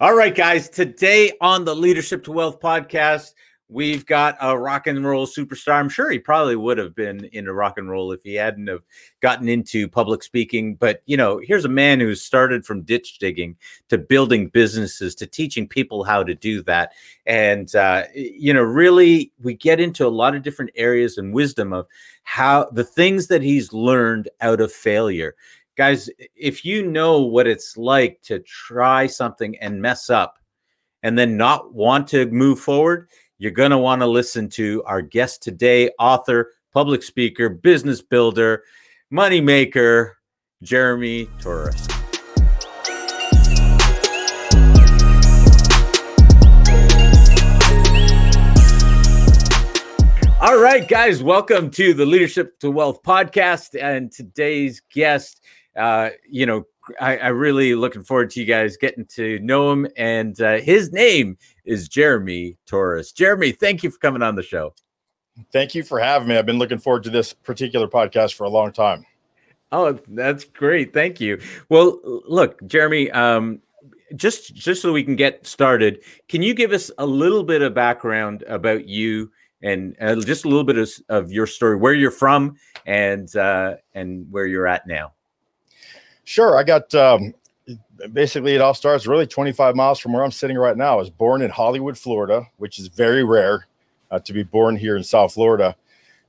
All right, guys. Today on the Leadership to Wealth podcast, we've got a rock and roll superstar. I'm sure he probably would have been into rock and roll if he hadn't have gotten into public speaking. But you know, here's a man who's started from ditch digging to building businesses to teaching people how to do that. And uh, you know, really, we get into a lot of different areas and wisdom of how the things that he's learned out of failure guys, if you know what it's like to try something and mess up and then not want to move forward, you're going to want to listen to our guest today, author, public speaker, business builder, money maker, Jeremy Torisk. All right, guys, welcome to the Leadership to Wealth podcast. And today's guest uh, you know, I, I, really looking forward to you guys getting to know him. And uh, his name is Jeremy Torisk. Jeremy, thank you for coming on the show. Thank you for having me. I've been looking forward to this particular podcast for a long time. Oh, that's great. Thank you. Well, look, Jeremy, um, just just so we can get started, can you give us a little bit of background about you and uh, just a little bit of, of, your story, where you're from, and uh, and where you're at now? Sure. I got um, basically it all starts really 25 miles from where I'm sitting right now. I was born in Hollywood, Florida, which is very rare uh, to be born here in South Florida.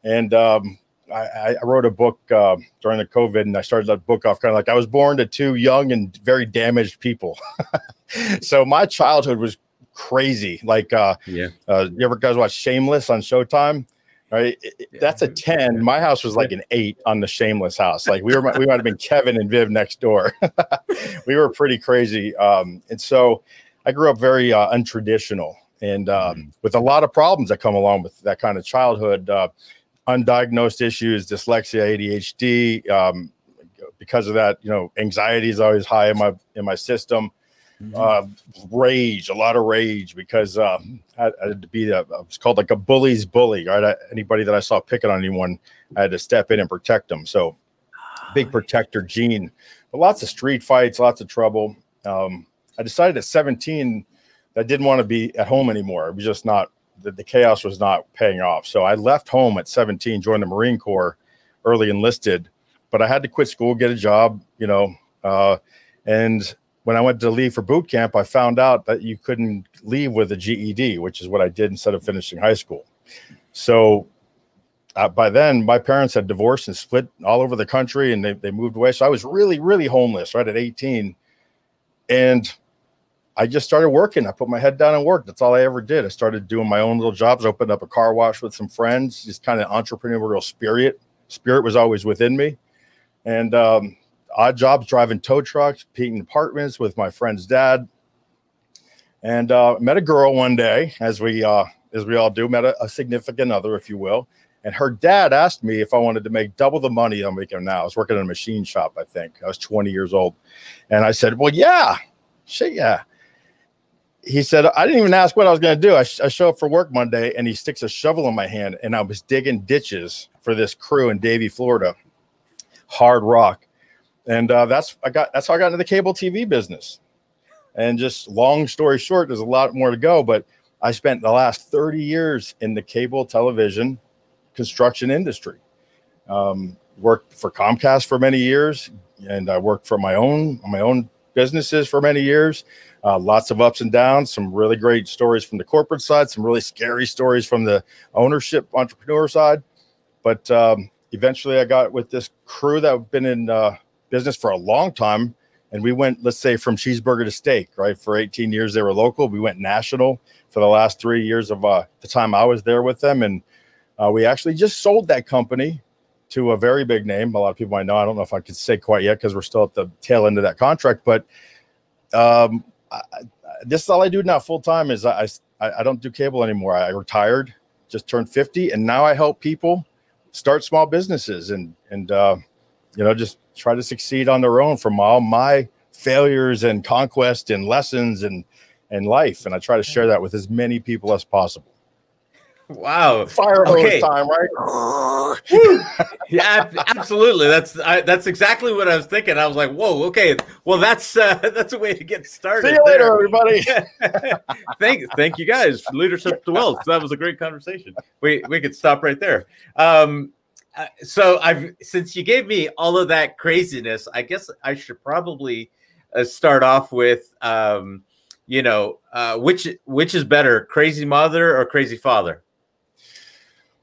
And um, I, I, wrote a book uh, during the COVID, and I started that book off kind of like I was born to two young and very damaged people. so my childhood was crazy. Like, uh, yeah, uh, you ever guys watch Shameless on Showtime? Right? That's a 10. My house was like an eight on the shameless house. Like we were, we might have been Kevin and Viv next door. we were pretty crazy. Um, and so I grew up very uh, untraditional and um, mm-hmm. with a lot of problems that come along with that kind of childhood, uh, undiagnosed issues, dyslexia, ADHD. Um, because of that, you know, anxiety is always high in my, in my system. Mm-hmm. Uh, rage, a lot of rage because uh, I, I, had to be a, it's called like a bully's bully, right? I, anybody that I saw picking on anyone, I had to step in and protect them. So big protector gene, but lots of street fights, lots of trouble. Um, I decided at 17 that I didn't want to be at home anymore. It was just not, the, the chaos was not paying off. So I left home at 17, joined the Marine Corps, early enlisted, but I had to quit school, get a job, you know, uh, and when I went to leave for boot camp, I found out that you couldn't leave with a GED, which is what I did instead of finishing high school. So uh, by then, my parents had divorced and split all over the country and they, they moved away. So I was really, really homeless right at 18. And I just started working. I put my head down and worked. That's all I ever did. I started doing my own little jobs, opened up a car wash with some friends, just kind of entrepreneurial spirit. Spirit was always within me. And um, odd jobs driving tow trucks, painting apartments with my friend's dad, and uh, met a girl one day, as we uh, as we all do, met a, a, significant other, if you will. And her dad asked me if I wanted to make double the money I'm making now. I was working in a machine shop, I think. I was 20 years old, and I said, "Well, yeah, shit, yeah." He said, "I didn't even ask what I was going to do. I, sh- I show up for work Monday, and he sticks a shovel in my hand, and I was digging ditches for this crew in Davie, Florida, hard rock." And uh, that's I got that's how I got into the cable TV business. And just long story short, there's a lot more to go, but I spent the last 30 years in the cable television construction industry. Um, worked for Comcast for many years, and I worked for my own my own businesses for many years. Uh, lots of ups and downs, some really great stories from the corporate side, some really scary stories from the ownership entrepreneur side. But um, eventually, I got with this crew that have been in uh, business for a long time. And we went, let's say, from cheeseburger to steak, right? For 18 years, they were local. We went national for the last three years of uh, the time I was there with them. And uh, we actually just sold that company to a very big name. A lot of people might know. I don't know if I could say quite yet because we're still at the tail end of that contract. But um, I, this is all I do now full time. Is I, I I don't do cable anymore. I retired, just turned 50, and now I help people start small businesses and and uh, you know just try to succeed on their own from all my failures and conquest and lessons and and life and i try to share that with as many people as possible Wow. Fire hose Okay. time, right? yeah, absolutely. That's I, that's exactly what I was thinking. I was like, "Whoa, okay. Well, that's uh, that's a way to get started." See you there. later, everybody. thank thank you guys leadership to wealth. That was a great conversation. We we could stop right there. Um, uh, so I've since you gave me all of that craziness, I guess I should probably uh, start off with um, you know uh, which which is better, crazy mother or crazy father?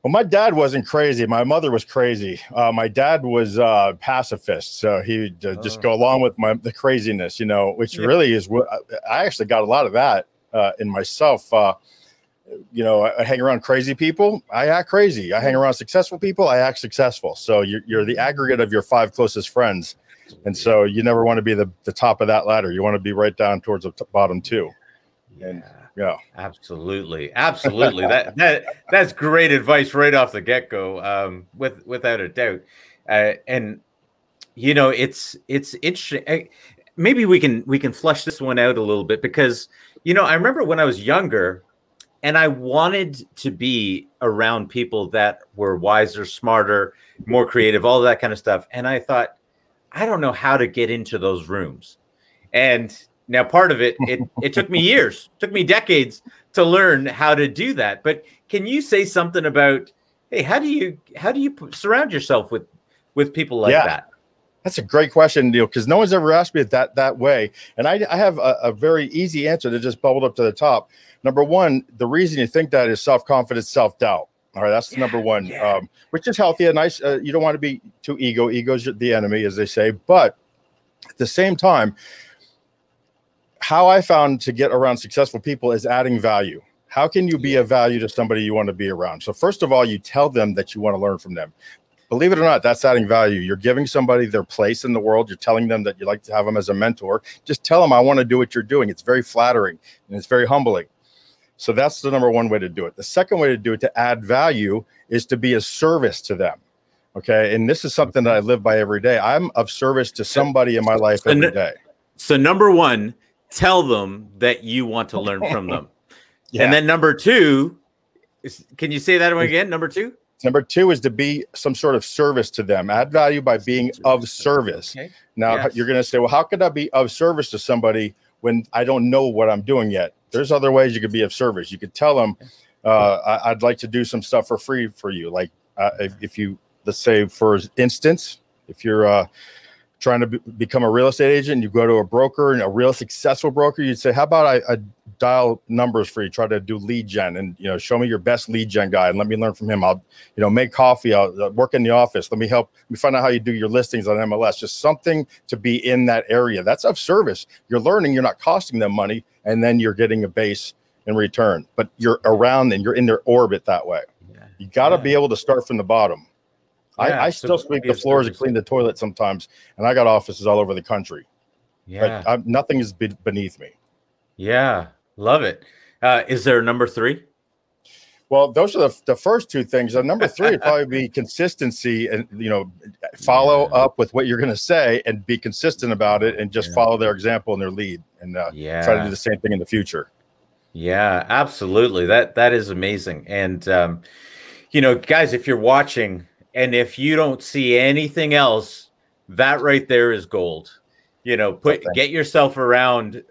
Well, my dad wasn't crazy. My mother was crazy. Uh, my dad was uh, pacifist, so he'd uh, just Oh. go along with my the craziness, you know, which Yeah. really is what I actually got a lot of that uh, in myself. You know, I, I hang around crazy people. I act crazy. I hang around successful people. I act successful. So you're, you're the aggregate of your five closest friends, and so you never want to be the, the top of that ladder. You want to be right down towards the bottom two. And- Yeah. Absolutely, absolutely. that that that's great advice right off the get go, um, with without a doubt. Uh, and you know, it's it's interesting. I, maybe we can we can flush this one out a little bit because you know I remember when I was younger, and I wanted to be around people that were wiser, smarter, more creative, all that kind of stuff. And I thought, I don't know how to get into those rooms. And now part of it, it it took me years, took me decades to learn how to do that. But can you say something about, hey, how do you how do you surround yourself with with people like Yeah. that? That's a great question, Neil, because no one's ever asked me it that that way. And I, I have a, a very easy answer that just bubbled up to the top. Number one, the reason you think that is self confidence, self doubt. All right, that's the number one, yeah. um, which is healthy and nice. Uh, you don't want to be too ego. Ego's the enemy, as they say. But at the same time, how I found to get around successful people is adding value. How can you be a value to somebody you want to be around? So, first of all, you tell them that you want to learn from them. Believe it or not, that's adding value. You're giving somebody their place in the world. You're telling them that you like to have them as a mentor. Just tell them, I want to do what you're doing. It's very flattering and it's very humbling. So, that's the number one way to do it. The second way to do it to add value is to be a service to them. Okay. And this is something that I live by every day. I'm of service to somebody in my life every day. So number one, tell them that you want to learn from them. Yeah. And then number two, is, can you say that one again? Number two? Number two is to be some sort of service to them. Add value by being of service. Okay. Now Yes. you're going to say, well, how could I be of service to somebody when I don't know what I'm doing yet? There's other ways you could be of service. You could tell them, uh, I, I'd like to do some stuff for free for you. Like uh, if, if you, let's say, for instance, if you're uh, trying to be, become a real estate agent, you go to a broker and a real successful broker, you'd say, how about I, I dial numbers for you, try to do lead gen and, you know, show me your best lead gen guy and let me learn from him. I'll, you know, make coffee, I'll work in the office. Let me help Let me find out how you do your listings on MLS. Just something to be in that area. That's of service. You're learning, you're not costing them money, and then you're getting a base in return. But you're around and you're in their orbit that way. Yeah. You got to Yeah. be able to start from the bottom. Yeah, I, I so still sweep the floors and clean the toilet sometimes, and I got offices all over the country. Yeah. But I'm, nothing is be- beneath me. yeah. Love it. Uh, is there a number three? Well, those are the, the first two things. And number three would probably be consistency and, you know, follow Yeah. up with what you're going to say and be consistent about it and just Yeah. follow their example and their lead and uh, Yeah. try to do the same thing in the future. Yeah, absolutely. That that is amazing. And um, you know, guys, if you're watching and if you don't see anything else, that right there is gold. You know, put Okay. get yourself around,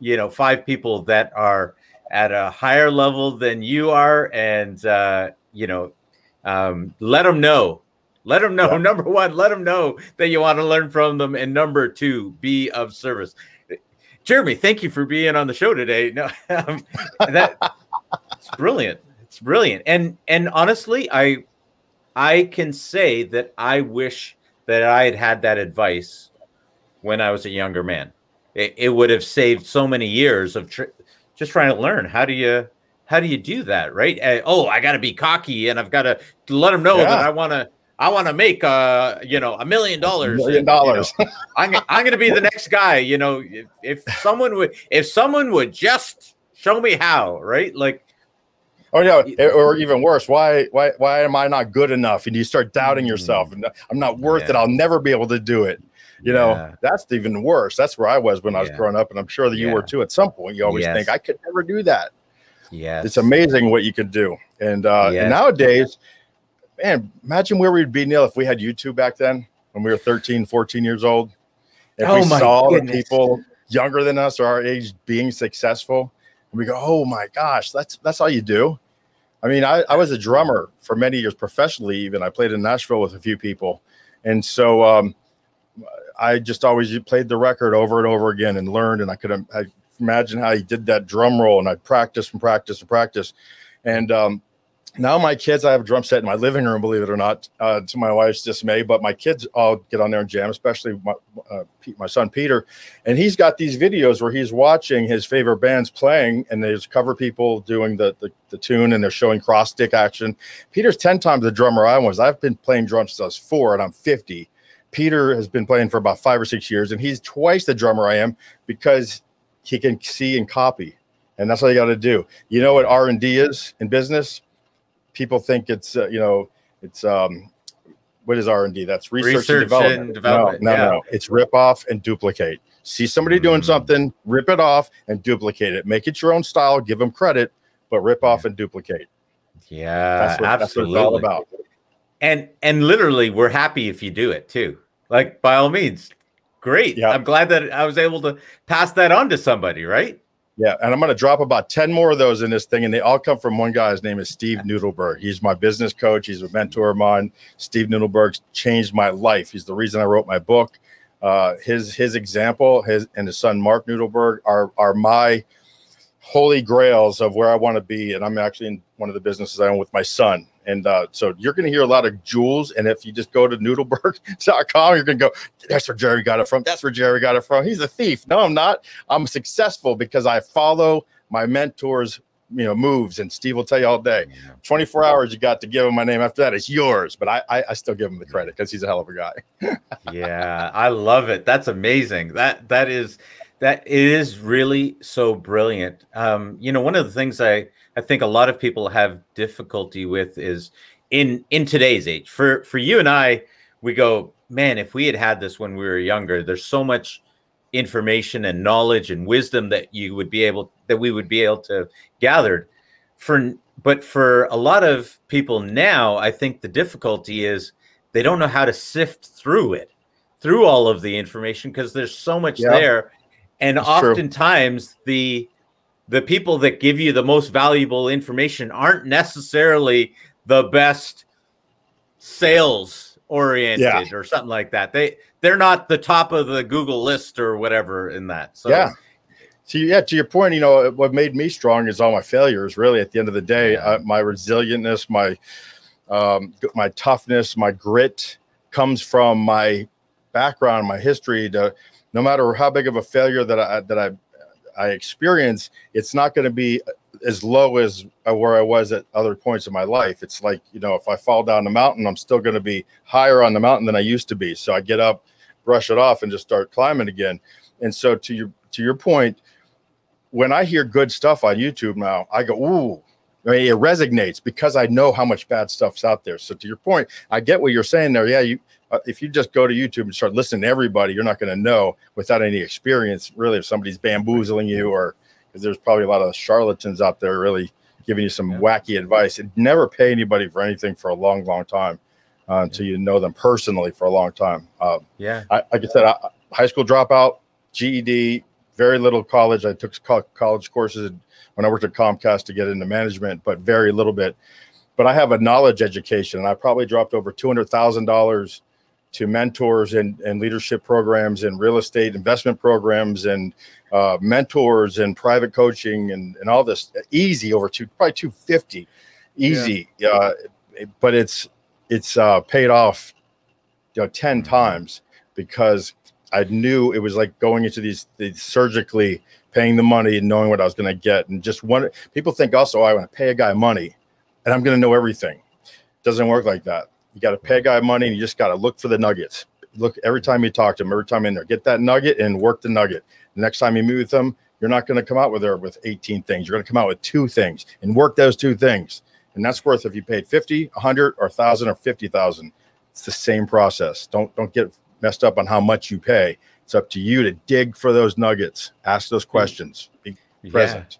you know, five people that are at a higher level than you are, and uh, you know, um, let them know. Let them know. Yeah. Number one, let them know that you want to learn from them, and number two, be of service. Jeremy, thank you for being on the show today. No, um, that it's brilliant. It's brilliant. And and honestly, I I can say that I wish that I had had that advice when I was a younger man. It, it would have saved so many years of tr- just trying to learn how do you how do you do that, right? Uh, oh, I got to be cocky and I've got to let them know Yeah. that I want to I want to make uh you know a million dollars. Million and, you know, dollars. I'm I'm gonna be the next guy. You know, if, if someone would if someone would just show me how, right? Like, Oh yeah, or even worse, why why why am I not good enough? And you start doubting yourself, and I'm not worth it. Mm. I'll never be able to do it. You know, Yeah. that's even worse. That's where I was when I was Yeah. growing up, and I'm sure that you were too. At some point, you always Yes. think I could never do that. Yeah, it's amazing what you could do. And, uh, Yes. and nowadays, man, imagine where we'd be, Neil, if we had YouTube back then when we were 13, 14 years old. If Oh we my saw the goodness. people younger than us or our age being successful, and we go, oh my gosh, that's that's all you do. I mean, I, I was a drummer for many years professionally, even. I played in Nashville with a few people. And so um, I just always played the record over and over again and learned. And I could I imagine how he did that drum roll. And I practiced and practiced and practiced. And um, now my kids, I have a drum set in my living room, believe it or not, uh, to my wife's dismay. But my kids all get on there and jam, especially my, uh, Pete, my son Peter. And he's got these videos where he's watching his favorite bands playing, and there's cover people doing the, the, the tune, and they're showing cross stick action. Peter's 10 times the drummer I was. I've been playing drums since I was four, and I'm 50. Peter has been playing for about five or six years, and he's twice the drummer I am because he can see and copy. And that's all you got to do. You know what R and D is in business? People think it's uh, you know it's um, what is R and D? That's research, Research and development. and development, No, no, yeah. no. It's rip off and duplicate. See somebody doing Mm. something, rip it off and duplicate it. Make it your own style. Give them credit, but rip off and duplicate. yeah, That's what, that's what it's all about. And and literally, we're happy if you do it too. Like by all means, great. Yeah. I'm glad that I was able to pass that on to somebody. Right? Yeah, and I'm going to drop about 10 more of those in this thing, and they all come from one guy. His name is Steve Nudelberg. He's my business coach. He's a mentor of mine. Steve Nudelberg changed my life. He's the reason I wrote my book. Uh, his his example, his and his son Mark Nudelberg are are my holy grails of where I want to be. And I'm actually in one of the businesses I own with my son. And uh, so you're going to hear a lot of jewels. And if you just go to nudelberg.com, you're going to go, that's where Jerry got it from. That's where Jerry got it from. He's a thief. No, I'm not. I'm successful because I follow my mentors, you know, moves. And Steve will tell you all day 24 hours you got to give him my name. After that, it's yours. But I, I, I still give him the credit because he's a hell of a guy. yeah, I love it. That's amazing. That that is that it is really so brilliant. Um, you know, one of the things I I think a lot of people have difficulty with is in in today's age. For for you and I, we go, man, if we had had this when we were younger, there's so much information and knowledge and wisdom that you would be able that we would be able to gathered for but for a lot of people now i think the difficulty is they don't know how to sift through it through all of the information because there's so much Yeah. there and That's true. oftentimes the the people that give you the most valuable information aren't necessarily the best sales oriented or something like that they they're not the top of the google list or whatever in that so yeah. So yeah, to your point, you know, what made me strong is all my failures. Really, at the end of the day, Yeah. uh, my resilientness, my um, my toughness, my grit comes from my background, my history. To no matter how big of a failure that I that I I experience, it's not going to be as low as uh, where I was at other points in my life. It's like you know, if I fall down the mountain, I'm still going to be higher on the mountain than I used to be. So I get up, brush it off, and just start climbing again. And so to your to your point, when I hear good stuff on YouTube now, I go, ooh, I mean, it resonates because I know how much bad stuff's out there. So to your point, I get what you're saying there. Yeah, you uh, if you just go to YouTube and start listening to everybody, you're not going to know without any experience really if somebody's bamboozling you or because there's probably a lot of charlatans out there really giving you some Yeah. wacky advice. And never pay anybody for anything for a long, long time uh, until you know them personally for a long time. Um, yeah I, like I said, I, high school dropout, GED, very little college. I took co- college courses when I worked at Comcast to get into management, but very little bit. But I have a knowledge education, and I probably dropped over two hundred thousand dollars to mentors and, and leadership programs and real estate investment programs and uh, mentors and private coaching and, and all this easy over two probably 250 easy uh, but it's it's uh, paid off you know 10 Mhm. times because I knew it was like going into these, these surgically paying the money and knowing what I was going to get. And just one people think also, oh, I want to pay a guy money and I'm going to know everything. doesn't work like that. You got to pay a guy money and you just got to look for the nuggets. Look every time you talk to him, every time in there, get that nugget and work the nugget. The next time you meet with them, you're not going to come out with there with 18 things. You're going to come out with two things and work those two things. And that's worth if you paid 50, 100 or 1000 or 50,000. It's the same process. Don't don't get messed up on how much you pay. It's up to you to dig for those nuggets, ask those mm. questions, be yeah present.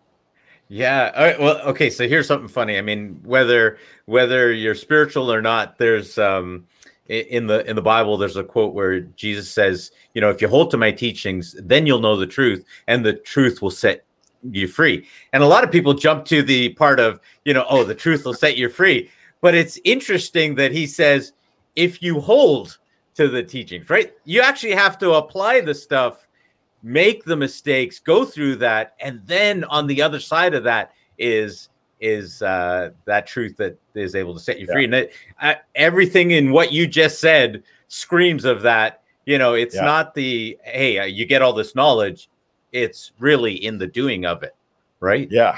Yeah. All right. Well, okay. So here's something funny. I mean, whether whether you're spiritual or not, there's um in the in the Bible, there's a quote where Jesus says, you know, if you hold to my teachings, then you'll know the truth, and the truth will set you free. And a lot of people jump to the part of, you know, oh, the truth will set you free. But it's interesting that he says, if you hold to the teachings, right? You actually have to apply the stuff, make the mistakes, go through that, and then on the other side of that is is uh, that truth that is able to set you free. And it, uh, everything in what you just said screams of that. You know, it's yeah. not the hey, uh, you get all this knowledge. It's really in the doing of it, right? Yeah,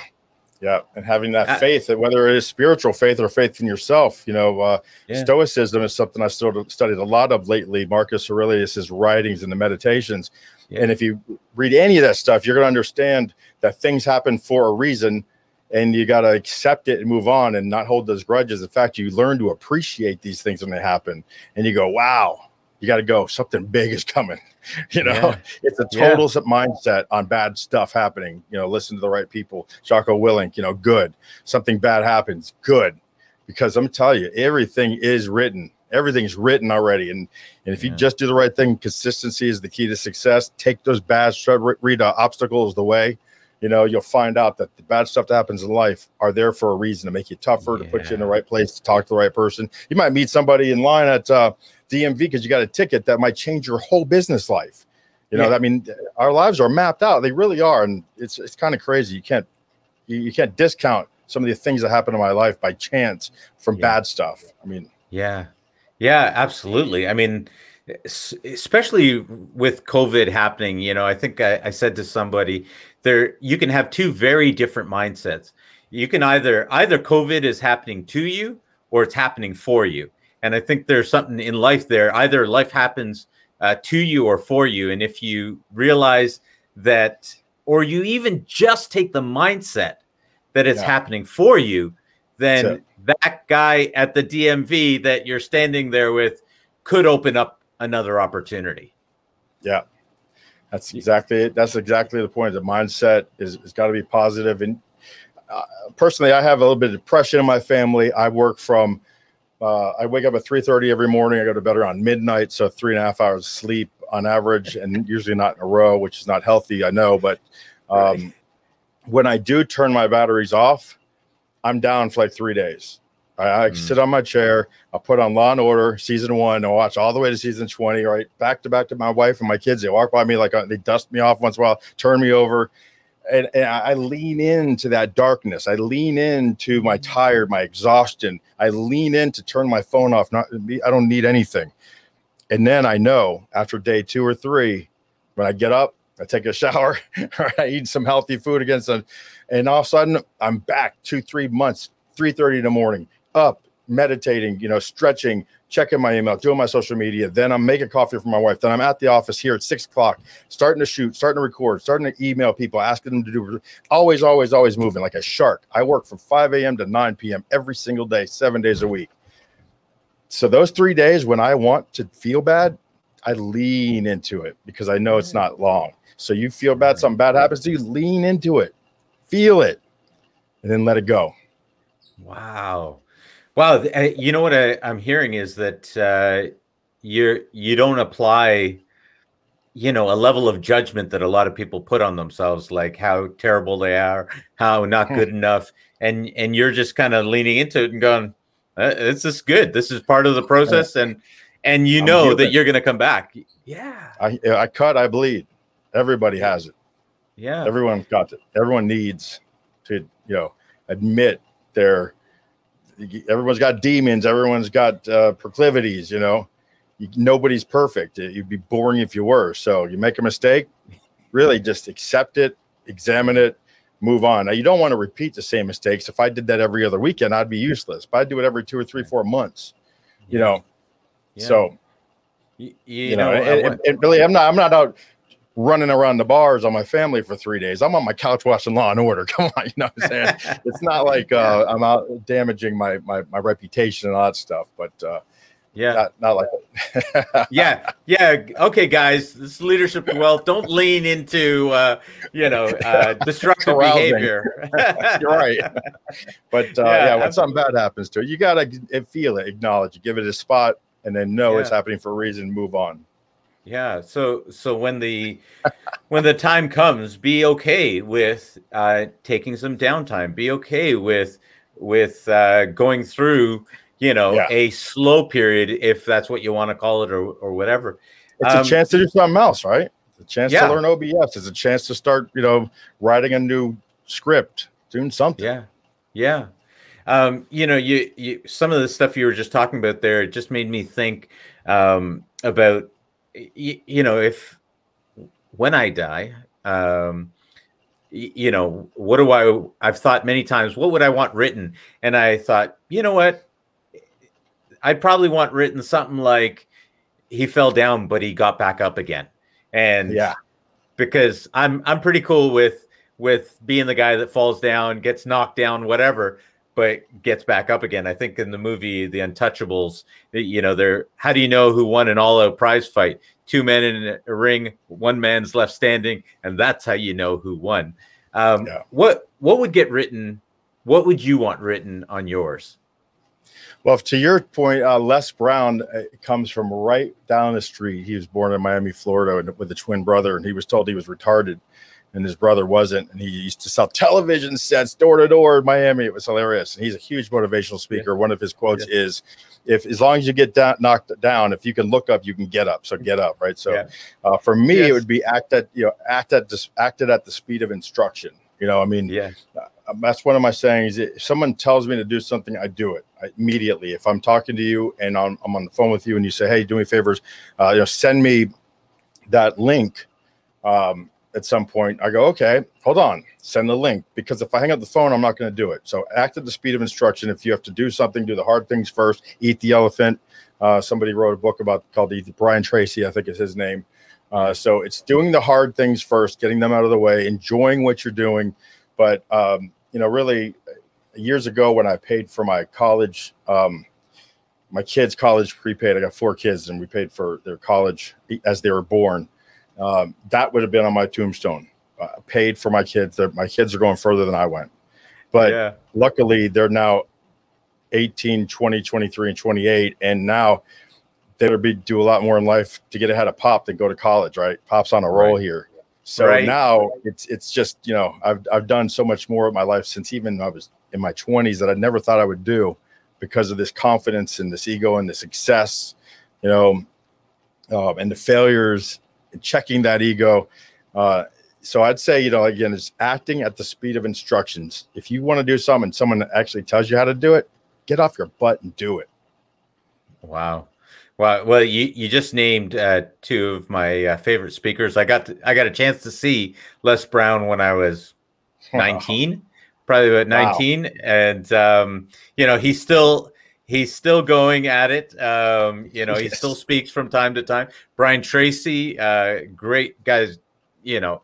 yeah, and having that uh, faith, that whether it is spiritual faith or faith in yourself, you know, uh, yeah. Stoicism is something I still studied a lot of lately. Marcus Aurelius' writings and the meditations, yeah. and if you read any of that stuff, you're going to understand that things happen for a reason and you got to accept it and move on and not hold those grudges. In fact, you learn to appreciate these things when they happen, and you go, "Wow." You got to go. Something big is coming. You know, yeah. it's a total yeah. mindset on bad stuff happening. You know, listen to the right people. Jocko Willink, you know, good. Something bad happens, good. Because I'm telling you, everything is written. Everything's written already. And and if yeah. you just do the right thing, consistency is the key to success. Take those bad, read uh, obstacles the way you know, you'll find out that the bad stuff that happens in life are there for a reason to make you tougher, yeah. to put you in the right place, to talk to the right person. You might meet somebody in line at uh, DMV because you got a ticket that might change your whole business life. You know, yeah. I mean, our lives are mapped out; they really are, and it's it's kind of crazy. You can't you, you, can't discount some of the things that happen in my life by chance from yeah. bad stuff. I mean, yeah, yeah, absolutely. I mean, especially with COVID happening, you know, I think I, I said to somebody, there you can have two very different mindsets. You can either either COVID is happening to you or it's happening for you. And I think there's something in life there. Either life happens uh, to you or for you. And if you realize that, or you even just take the mindset that it's yeah. happening for you, then that guy at the DMV that you're standing there with could open up another opportunity. Yeah. That's exactly it. That's exactly the point. The mindset is has got to be positive. And uh, personally, I have a little bit of depression in my family. I work from uh, I wake up at three thirty every morning. I go to bed around midnight, so three and a half hours of sleep on average, and usually not in a row, which is not healthy. I know, but um, right. when I do turn my batteries off, I'm down for like three days. I, I mm. sit on my chair. I'll put on Law and Order season one. I watch all the way to season 20, right? Back to back to my wife and my kids. They walk by me like uh, they dust me off once in a while, turn me over. And, and I lean into that darkness. I lean into my tired, my exhaustion. I lean in to turn my phone off. Not, I don't need anything. And then I know after day two or three, when I get up, I take a shower, I eat some healthy food against them, and all of a sudden I'm back two, three months, 3:30 in the morning, up, meditating, you know, stretching, checking my email, doing my social media. Then I'm making coffee for my wife. Then I'm at the office here at six o'clock, starting to shoot, starting to record, starting to email people, asking them to do always, always, always moving like a shark. I work from 5 a.m. to 9 p.m. every single day, seven days a week. So those three days when I want to feel bad, I lean into it because I know it's not long. So you feel bad, something bad happens to you, lean into it, feel it, and then let it go. Wow. Wow. You know what I, am hearing is that uh, you're you don't apply, you know, a level of judgment that a lot of people put on themselves, like how terrible they are, how not good hmm. enough, and and you're just kind of leaning into it and going, uh, "This is good. This is part of the process," and and you know that you're going to come back. Yeah. I I cut, I bleed. Everybody has it. Yeah. Everyone got it. Everyone needs to you know admit their everyone's got demons everyone's got uh, proclivities you know? You, nobody's perfect. You'd be boring if you were. So you make a mistake really just accept it examine it move on. Now you don't want to repeat the same mistakes. If i did that every other weekend i'd be useless but i'd do it every two or three four months you know? Yeah. so you, you, you know, know and, and, and really i'm not i'm not out running around the bars on my family for three days. I'm on my couch watching Law and Order. Come on, you know what I'm saying? it's not like uh, I'm out damaging my, my my reputation and all that stuff. But uh, Yeah. Not, not like yeah. Yeah. Okay, guys. This leadership and wealth. Don't lean into uh, you know uh, destructive behavior. You're right. But uh, yeah, yeah, when something bad happens to it, you gotta feel it, acknowledge it, give it a spot, and then know yeah. it's happening for a reason. Move on. Yeah. So so when the when the time comes, be okay with uh, taking some downtime. Be okay with with uh, going through you know, yeah. a slow period, if that's what you want to call it, or or whatever. It's um, a chance to do something else, right? It's a chance yeah. to learn OBS. It's a chance to start, you know, writing a new script, doing something. Yeah, yeah. Um, you know, you, you some of the stuff you were just talking about there, just made me think um, about, you, you know, if when I die, um, you know, what do I? I've thought many times, what would I want written? And I thought, you know what? I'd probably want written something like he fell down, but he got back up again. And yeah, because I'm I'm pretty cool with with being the guy that falls down, gets knocked down, whatever, but gets back up again. I think in the movie The Untouchables, you know, they're how do you know who won an all-out prize fight? Two men in a ring, one man's left standing, and that's how you know who won. Um, yeah. What what would get written? What would you want written on yours? Well, to your point, uh, Les Brown uh, comes from right down the street. He was born in Miami, Florida, with a twin brother, and he was told he was retarded, and his brother wasn't. And he used to sell television sets door to door in Miami. It was hilarious. And he's a huge motivational speaker. Yeah. One of his quotes yeah. is, "If as long as you get down, knocked down, if you can look up, you can get up. So get up, right? So, yeah. uh, for me, yes. it would be act at you know act at acted at the speed of instruction. You know, I mean, yeah. Uh, that's one of my sayings. If someone tells me to do something, I do it I, immediately. If I'm talking to you and I'm, I'm, on the phone with you and you say, "Hey, do me favors, uh, you know, send me that link," um, at some point, I go, "Okay, hold on, send the link," because if I hang up the phone, I'm not going to do it. So act at the speed of instruction. If you have to do something, do the hard things first. Eat the elephant. Uh, somebody wrote a book about called the Brian Tracy, I think is his name. Uh, so it's doing the hard things first, getting them out of the way, enjoying what you're doing. But um, you know, really, years ago when I paid for my college, um, my kids' college prepaid. I got four kids, and we paid for their college as they were born. Um, that would have been on my tombstone. Uh, paid for my kids. They're, my kids are going further than I went. But yeah. luckily, they're now 18, 20, 23, and 28. And now they would be do a lot more in life to get ahead of Pop than go to college, right? Pop's on a roll right. here. So right. now it's it's just you know I've I've done so much more of my life since even I was in my 20s that I never thought I would do because of this confidence and this ego and the success, you know, uh, and the failures and checking that ego. Uh, so I'd say you know again it's acting at the speed of instructions. If you want to do something, someone actually tells you how to do it, get off your butt and do it. Wow. Well, well, you, you just named uh, two of my uh, favorite speakers. I got to, I got a chance to see Les Brown when I was nineteen, probably about nineteen, wow. and um, you know he's still he's still going at it. Um, you know yes. he still speaks from time to time. Brian Tracy, uh, great guys. You know,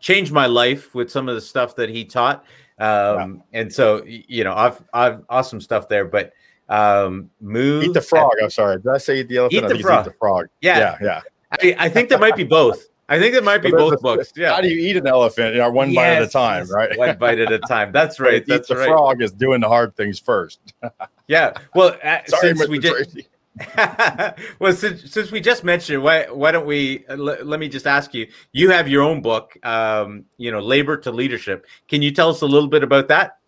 changed my life with some of the stuff that he taught. Um, yeah. And so you know, I've I've awesome stuff there, but um, move. Eat the frog. I'm sorry. Did I say eat the elephant? Eat the, frog. Eat the frog. Yeah, yeah. yeah. I, I, think there might be both. I think there might be both the, books. Yeah. How do you eat an elephant? You know, one yes, bite at a time, right? one bite at a time. That's right. That's the right. frog is doing the hard things first. yeah. Well, uh, sorry, since we just. well, since, since we just mentioned why why don't we uh, l- let me just ask you? You have your own book, um, you know, labor to leadership. Can you tell us a little bit about that?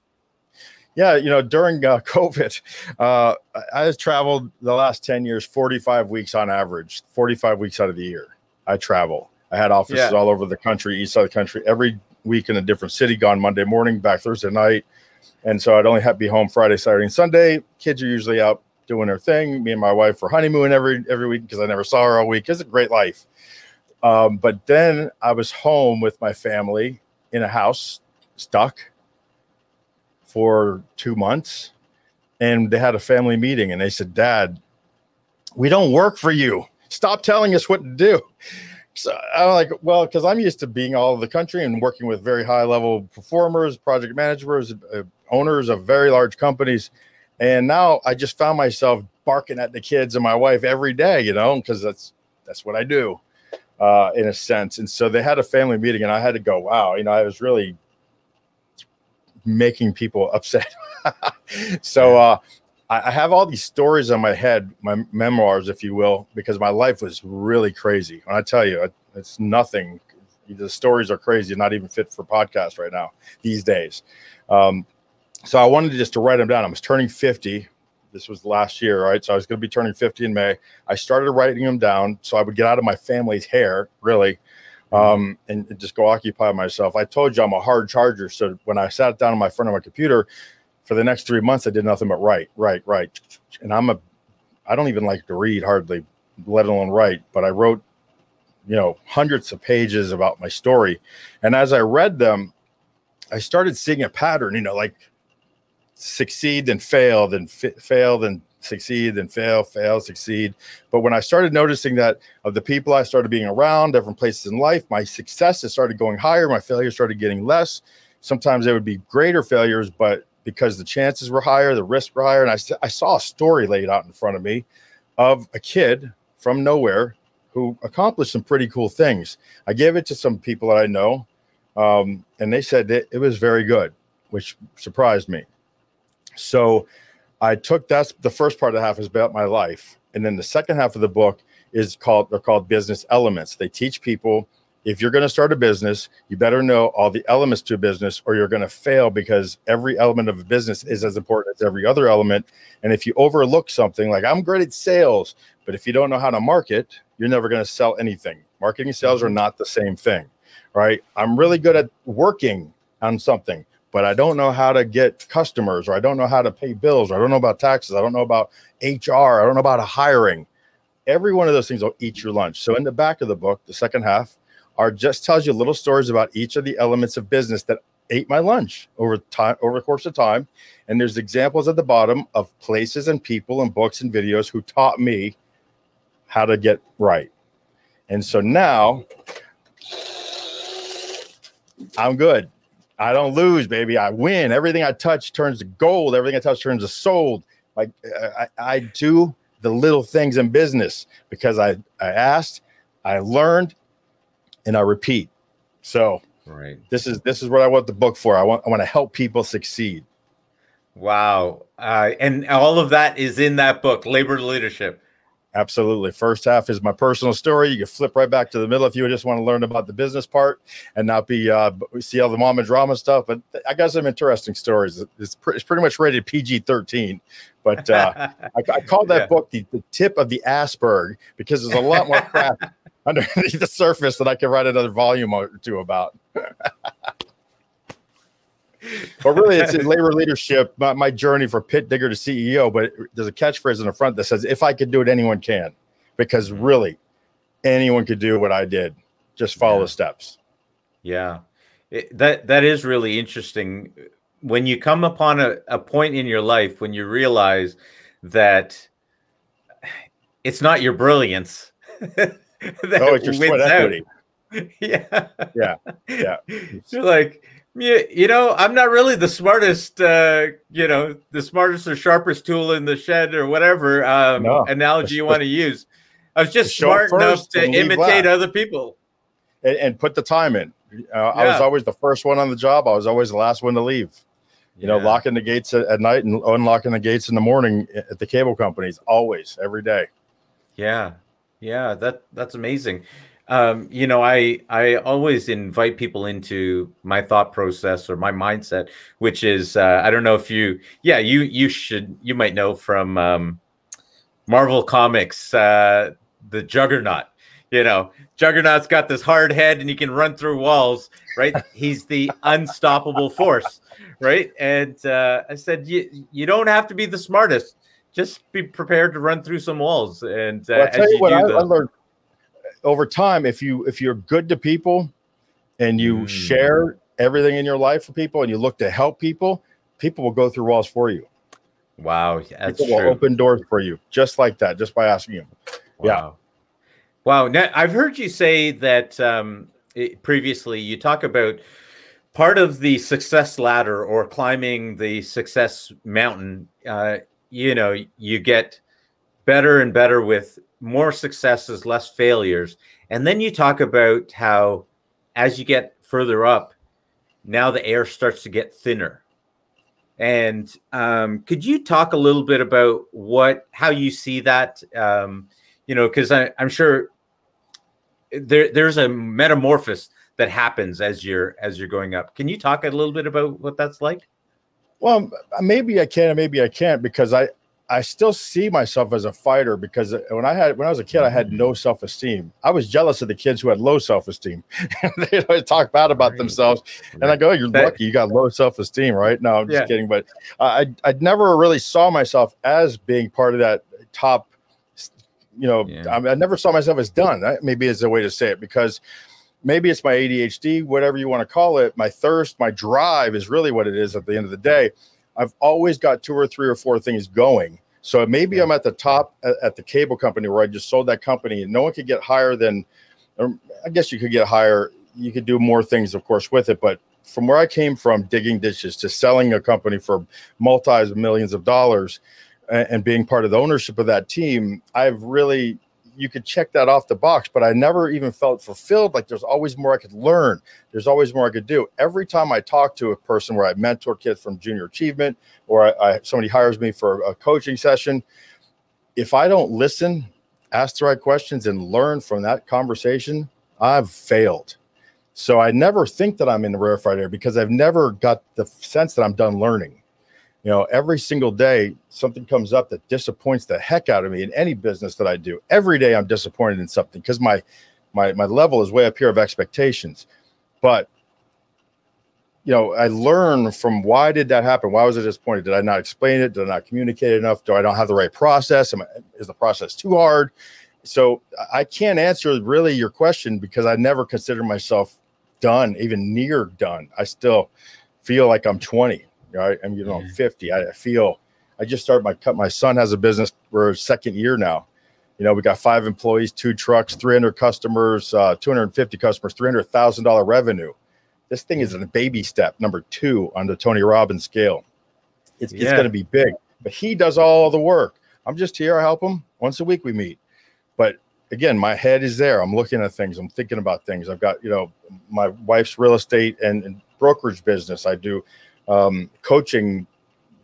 Yeah, you know, during uh, COVID, uh, I have traveled the last 10 years, 45 weeks on average, 45 weeks out of the year. I travel. I had offices yeah. all over the country, east side of the country, every week in a different city, gone Monday morning, back Thursday night. And so I'd only have to be home Friday, Saturday, and Sunday. Kids are usually out doing their thing. Me and my wife were honeymoon every every week because I never saw her all week. It's a great life. Um, but then I was home with my family in a house, stuck for two months and they had a family meeting and they said, Dad, we don't work for you. Stop telling us what to do. So I'm like, well, because I'm used to being all over the country and working with very high level performers, project managers, uh, owners of very large companies. And now I just found myself barking at the kids and my wife every day, you know, because that's that's what I do, uh, in a sense. And so they had a family meeting, and I had to go. Wow, you know, I was really making people upset. so uh, I, I have all these stories on my head, my memoirs, if you will, because my life was really crazy. And I tell you, it's nothing. The stories are crazy, not even fit for podcast right now these days. Um, so I wanted to just to write them down. I was turning 50. This was last year, right? So I was going to be turning 50 in May. I started writing them down so I would get out of my family's hair, really, mm-hmm. um, and, and, just go occupy myself. I told you I'm a hard charger. So when I sat down in my front of my computer for the next three months, I did nothing but write, write, write. And I'm a, I don't even like to read hardly, let alone write, but I wrote, you know, hundreds of pages about my story. And as I read them, I started seeing a pattern, you know, like succeed then fail, then fail, then succeed, then fail, fail, succeed. But when I started noticing that of the people I started being around, different places in life, my successes started going higher, my failures started getting less. Sometimes they would be greater failures, but because the chances were higher, the risks were higher. And I, I saw a story laid out in front of me of a kid from nowhere who accomplished some pretty cool things. I gave it to some people that I know, um, and they said it was very good, which surprised me. So I took that's the first part of the half is about my life. And then the second half of the book is called they're called business elements. They teach people if you're going to start a business, you better know all the elements to a business or you're going to fail because every element of a business is as important as every other element. And if you overlook something like I'm great at sales, but if you don't know how to market, you're never going to sell anything. Marketing and sales are mm-hmm. not the same thing, right? I'm really good at working on something, but I don't know how to get customers or I don't know how to pay bills or I don't know about taxes. I don't know about HR. I don't know about hiring. Every one of those things will eat your lunch. So in the back of the book, the second half are just tells you little stories about each of the elements of business that ate my lunch over time over the course of time. And there's examples at the bottom of places and people and books and videos who taught me how to get right. And so now I'm good. I don't lose, baby. I win. Everything I touch turns to gold. Everything I touch turns to sold. Like I, I do the little things in business because I, I asked, I learned, and I repeat. So right. This is this is what I want the book for. I want I want to help people succeed. Wow. Uh, and all of that is in that book, Labor Leadership. Absolutely. First half is my personal story. You can flip right back to the middle if you just want to learn about the business part and not be uh, see all the mom and drama stuff. But I got some interesting stories. It's, pre- it's pretty much rated PG thirteen, but uh, I, I call that yeah. book the, the tip of the iceberg because there's a lot more crap underneath the surface that I can write another volume or two about. but really, it's in labor leadership, my, my, journey for pit digger to CEO. But there's a catchphrase in the front that says, "If I could do it, anyone can," because mm-hmm. really, anyone could do what I did. Just follow yeah. the steps. Yeah, it, that that is really interesting. When you come upon a, a point in your life when you realize that it's not your brilliance that oh, it's your sweat equity. Yeah, yeah, yeah. You're like you, you know, I'm not really the smartest, uh, you know, the smartest or sharpest tool in the shed or whatever um, no. analogy you want to use. I was just smart enough to imitate other people and, and, put the time in. Uh, yeah. I was always the first one on the job. I was always the last one to leave. You yeah. know, locking the gates at, at night and unlocking the gates in the morning at the cable companies, always, every day. Yeah, yeah, that that's amazing. Um, you know, I I always invite people into my thought process or my mindset, which is uh, I don't know if you, yeah, you you should you might know from um, Marvel Comics, uh, the Juggernaut. You know, Juggernaut's got this hard head and he can run through walls, right? He's the unstoppable force, right? And uh, I said, you you don't have to be the smartest, just be prepared to run through some walls. And uh, well, I tell you, you what, I, I learned over time, if you if you're good to people and you mm. share everything in your life for people and you look to help people, people will go through walls for you. Wow, that's people true. will open doors for you just like that, just by asking them. Wow. Yeah. Wow. Now, I've heard you say that um, it, previously. You talk about part of the success ladder or climbing the success mountain uh, you know you get better and better with more successes, less failures, and then you talk about how as you get further up, now the air starts to get thinner. And um, could you talk a little bit about what how you see that? Um, you know, because I'm sure there there's a metamorphosis that happens as you're as you're going up. Can you talk a little bit about what that's like? Well, maybe I can, maybe I can't, because I I still see myself as a fighter because when I had when I was a kid, I had mm-hmm. no self esteem. I was jealous of the kids who had low self esteem. they always talk bad about themselves, and I go, oh, "You're lucky, you got low self esteem, right?" No, I'm just yeah. kidding. But I I never really saw myself as being part of that top. You know, yeah. I, I, never saw myself as done. That maybe is a way to say it because maybe it's my ADHD, whatever you want to call it. My thirst, my drive is really what it is at the end of the day. I've always got two or three or four things going so maybe yeah. I'm at the top at, at, the cable company where I just sold that company and no one could get higher than, I guess you could get higher. You could do more things, of course, with it. But from where I came from, digging ditches to selling a company for multi millions of dollars and, and being part of the ownership of that team, I've really you could check that off the box, but I never even felt fulfilled. Like there's always more I could learn. There's always more I could do. Every time I talk to a person where I mentor kids from junior achievement or I, I, somebody hires me for a coaching session, if I don't listen, ask the right questions, and learn from that conversation, I've failed. So I never think that I'm in the rarefied air because I've never got the sense that I'm done learning you know every single day something comes up that disappoints the heck out of me in any business that i do. Every day i'm disappointed in something because my my my level is way up here of expectations. But you know i learn from why did that happen? Why was i disappointed? Did i not explain it? Did i not communicate enough? Do i don't have the right process? Am I, is the process too hard? So i can't answer really your question because i never consider myself done even near done. I still feel like i'm 20 I'm you know I'm 50. I feel I just started my cut. My son has a business. We're second year now. You know, we got five employees, two trucks, 300 customers, uh, 250 customers, $300,000 revenue. This thing is a baby step, number two on the Tony Robbins scale. It's, yeah. it's going to be big, but he does all the work. I'm just here. I help him once a week. We meet, but again, my head is there. I'm looking at things. I'm thinking about things. I've got, you know, my wife's real estate and, and brokerage business. I do um, coaching,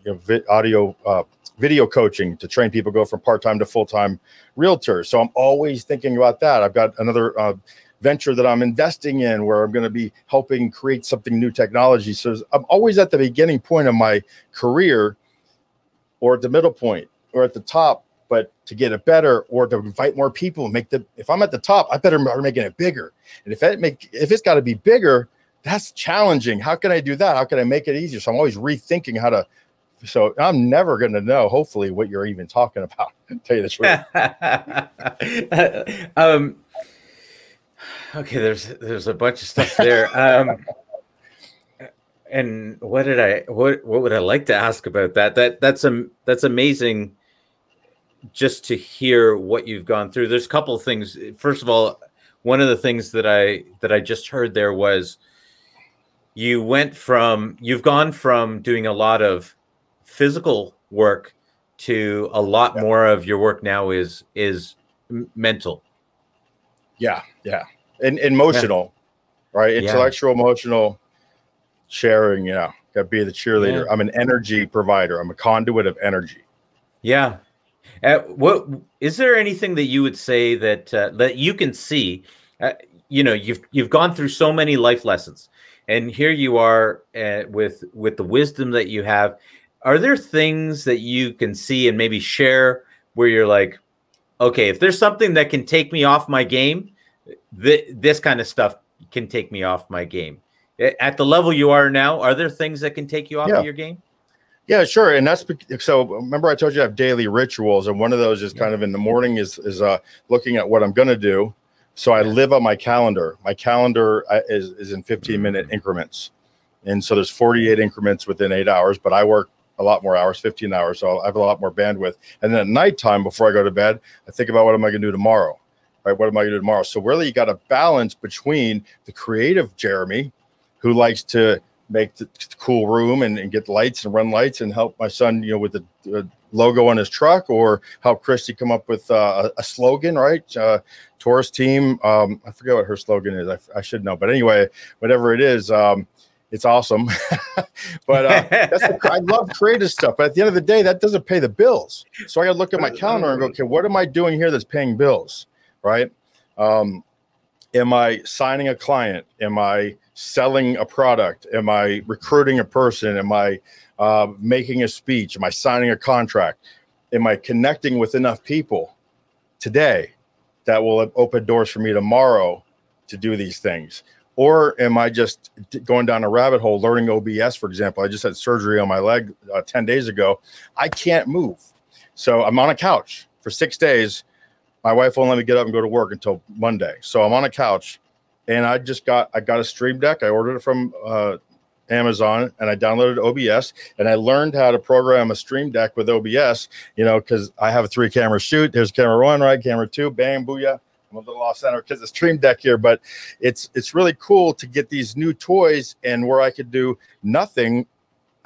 you know, vi- audio, uh, video coaching to train people go from part time to full time realtors. So I'm always thinking about that. I've got another uh, venture that I'm investing in where I'm going to be helping create something new technology. So I'm always at the beginning point of my career or at the middle point or at the top but to get it better or to invite more people and make the if I'm at the top, I better be making it bigger. And if it make if it's got to be bigger, that's challenging. How can I do that? How can I make it easier? So I'm always rethinking how to. So I'm never going to know, hopefully, what you're even talking about. tell you the truth. um, okay, there's there's a bunch of stuff there. Um, and what did I what what would I like to ask about that? That that's a that's amazing. Just to hear what you've gone through. There's a couple of things. First of all, one of the things that I that I just heard there was you went from you've gone from doing a lot of physical work to a lot yeah. more of your work now is is mental. Yeah yeah. And emotional yeah. right? Intellectual yeah. emotional sharing yeah got to be the cheerleader. I'm an energy provider. I'm a conduit of energy. Yeah. Uh, what is there anything that you would say that uh, that you can see? Uh, you know you've you've gone through so many life lessons and here you are uh, with with the wisdom that you have are there things that you can see and maybe share where you're like okay if there's something that can take me off my game th- this kind of stuff can take me off my game at the level you are now are there things that can take you off yeah. of your game yeah sure and that's so remember i told you i have daily rituals and one of those is yeah. kind of in the morning is is uh looking at what i'm going to do so I live on my calendar. My calendar uh, is, is in 15 minute mm. increments. And so there's 48 increments within eight hours, but I work a lot more hours, 15 hours. So I have a lot more bandwidth. And then at nighttime, before I go to bed, I think about what am I going to do tomorrow? Right? What am I going to do tomorrow? So really, you got a balance between the creative Jeremy, who likes to make the cool room and, and, get lights and run lights and help my son, you know, with the uh, logo on his truck or help Christy come up with uh, a, slogan, right? Uh, Torisk team. Um, I forget what her slogan is. I, I, should know, but anyway, whatever it is, um, it's awesome. but uh, that's the, I love creative stuff. But at the end of the day, that doesn't pay the bills. So I got to look at my calendar and go, okay, what am I doing here that's paying bills, right? Um, am I signing a client? Am I selling a product? Am I recruiting a person? Am I uh, making a speech? Am I signing a contract? Am I connecting with enough people today that will open doors for me tomorrow to do these things? Or am I just going down a rabbit hole learning OBS, for example? I just had surgery on my leg uh, 10 days ago. I can't move. So I'm on a couch for six days. My wife won't let me get up and go to work until Monday. So I'm on a couch and I just got I got a stream deck. I ordered it from uh, Amazon and I downloaded OBS and I learned how to program a stream deck with OBS, you know, because I have a three camera shoot. There's camera one, right? Camera two, bam, booyah. I'm a little off center because it's stream deck here, but it's it's really cool to get these new toys and where I could do nothing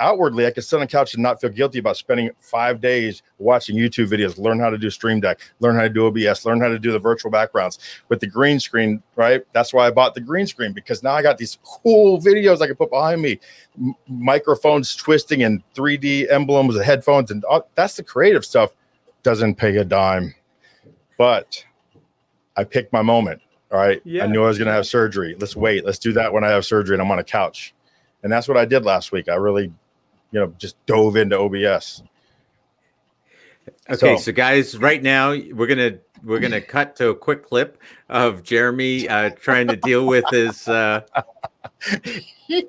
outwardly, I could sit on the couch and not feel guilty about spending five days watching YouTube videos, learn how to do Stream Deck, learn how to do OBS, learn how to do the virtual backgrounds with the green screen, right? That's why I bought the green screen because now I got these cool videos I can put behind me, M- microphones twisting and 3D emblems, the headphones, and all, that's the creative stuff. Doesn't pay a dime, but I picked my moment. All right. Yeah. I knew I was going to have surgery. Let's wait. Let's do that when I have surgery and I'm on a couch. And that's what I did last week. I really you know just dove into OBS. Okay, so, so guys, right now we're gonna we're gonna cut to a quick clip of Jeremy uh, trying to deal with his uh,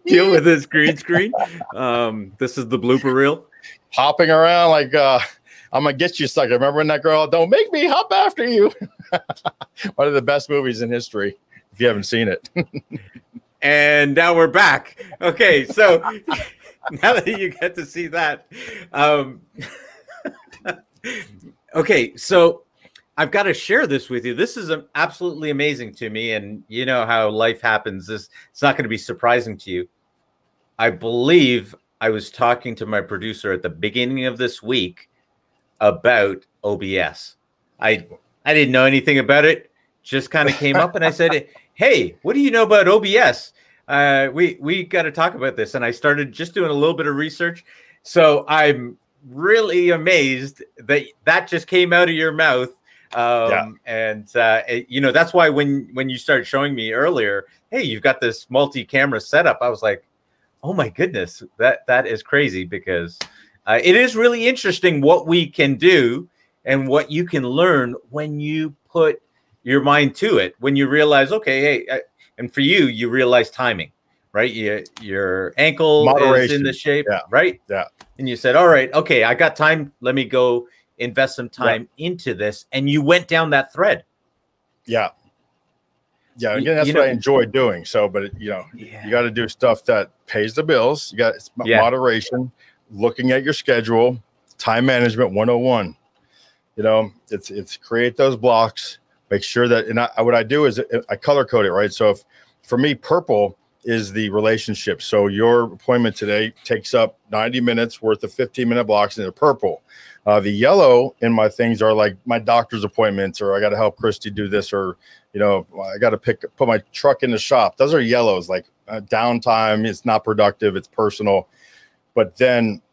deal with his green screen. Um, this is the blooper reel. Hopping around like uh, I'm gonna get you, sucker. Remember when that girl? Don't make me hop after you. One of the best movies in history. If you haven't seen it. and now we're back. Okay, so now that you get to see that. Um, okay, so I've got to share this with you. This is absolutely amazing to me, and you know how life happens. This it's not going to be surprising to you. I believe I was talking to my producer at the beginning of this week about OBS. I I didn't know anything about it. Just kind of came up, and I said, "Hey, what do you know about OBS?" Uh, we we got to talk about this. And I started just doing a little bit of research. So I'm really amazed that that just came out of your mouth. Um, yeah. And uh, it, you know that's why when when you started showing me earlier, hey, you've got this multi-camera setup. I was like, oh my goodness, that that is crazy because uh, it is really interesting what we can do and what you can learn when you put your mind to it. When you realize, okay, hey, and for you, you realize timing, right? You, your ankle Moderation. is in the shape, yeah. right? Yeah. And you said, all right, okay, I got time. Let me go invest some time yeah. into this. And you went down that thread. Yeah. Yeah, again, that's you what know, I enjoy doing. So, but you know, yeah. you got to do stuff that pays the bills. You got yeah. moderation, looking at your schedule, time management 101. You know, it's it's create those blocks, make sure that and I, what I do is I color code it right. So if for me, purple is the relationship. So your appointment today takes up 90 minutes worth of 15 minute blocks in the purple. Uh, the yellow in my things are like my doctor's appointments, or I got to help Christy do this, or you know, I got to pick put my truck in the shop. Those are yellows, like uh, downtime. It's not productive. It's personal. But then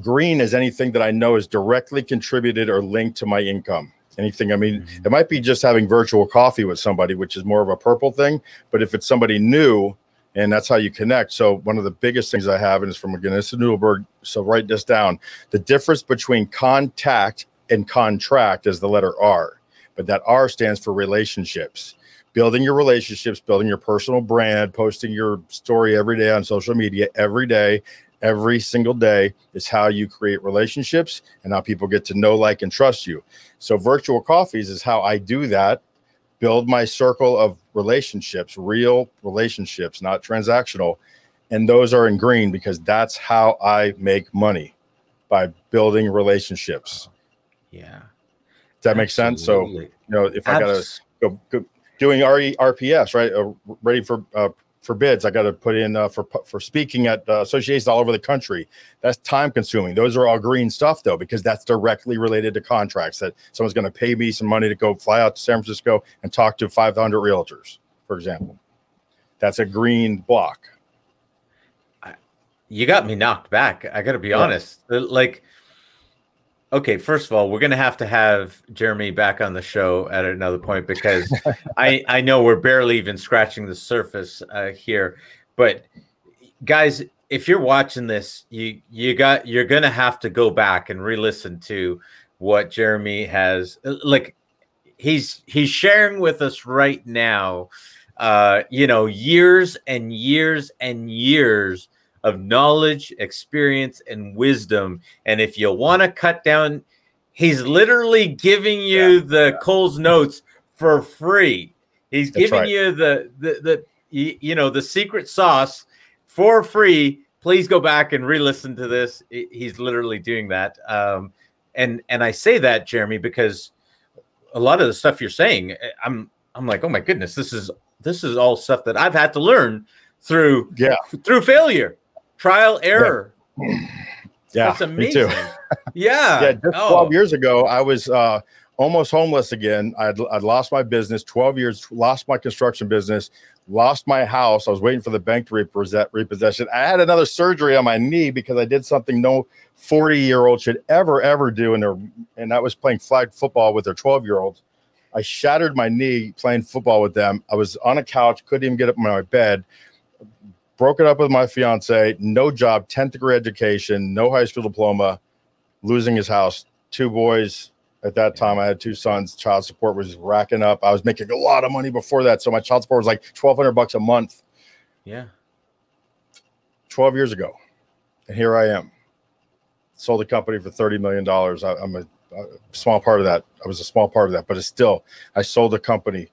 green is anything that I know is directly contributed or linked to my income anything. I mean, mm-hmm. it might be just having virtual coffee with somebody, which is more of a purple thing. But if it's somebody new, and that's how you connect. So one of the biggest things I have, and it's from again, this is Nudelberg. So write this down. The difference between contact and contract is the letter R, but that R stands for relationships. Building your relationships, building your personal brand, posting your story every day on social media every day, every single day is how you create relationships and how people get to know, like, and trust you. So, virtual coffees is how I do that. Build my circle of relationships, real relationships, not transactional. And those are in green because that's how I make money by building relationships. Yeah. Does that make sense? So, you know, if I got to go, go, doing RE, RPS, right? Uh, ready for uh, for bids. I got to put in uh, for for speaking at uh, associations all over the country. That's time consuming. Those are all green stuff though, because that's directly related to contracts. That someone's going to pay me some money to go fly out to San Francisco and talk to 500 realtors, for example. That's a green block. You got me knocked back. I got to be yeah. honest. Like Okay, first of all, we're gonna have to have Jeremy back on the show at another point because I I know we're barely even scratching the surface uh, here. But guys, if you're watching this, you you got you're gonna have to go back and re-listen to what Jeremy has like. He's he's sharing with us right now. Uh, you know, years and years and years of knowledge, experience, and wisdom. And if you want to cut down, he's literally giving you yeah, the yeah. Coles notes for free. He's That's giving right. you the, the the you know the secret sauce for free. Please go back and re-listen to this. He's literally doing that. Um, and and I say that, Jeremy, because a lot of the stuff you're saying, I'm I'm like, oh my goodness, this is this is all stuff that I've had to learn through yeah through failure trial error. Yeah, yeah that's amazing. yeah, yeah. Just oh. twelve years ago, I was uh, almost homeless again. I'd, I'd lost my business. Twelve years, lost my construction business, lost my house. I was waiting for the bank to repossess, repossession. I had another surgery on my knee because I did something no forty-year-old should ever ever do, and their and that was playing flag football with their twelve-year-olds. I shattered my knee playing football with them. I was on a couch, couldn't even get up my bed broken up with my fiance, no job, 10th degree education, no high school diploma, losing his house, two boys. At that time, I had two sons. Child support was racking up. I was making a lot of money before that. So my child support was like 1200 bucks a month. Yeah. 12 years ago. And here I am. Sold a company for $30 million. I, am a, a small part of that. I was a small part of that, but it's still, I sold a company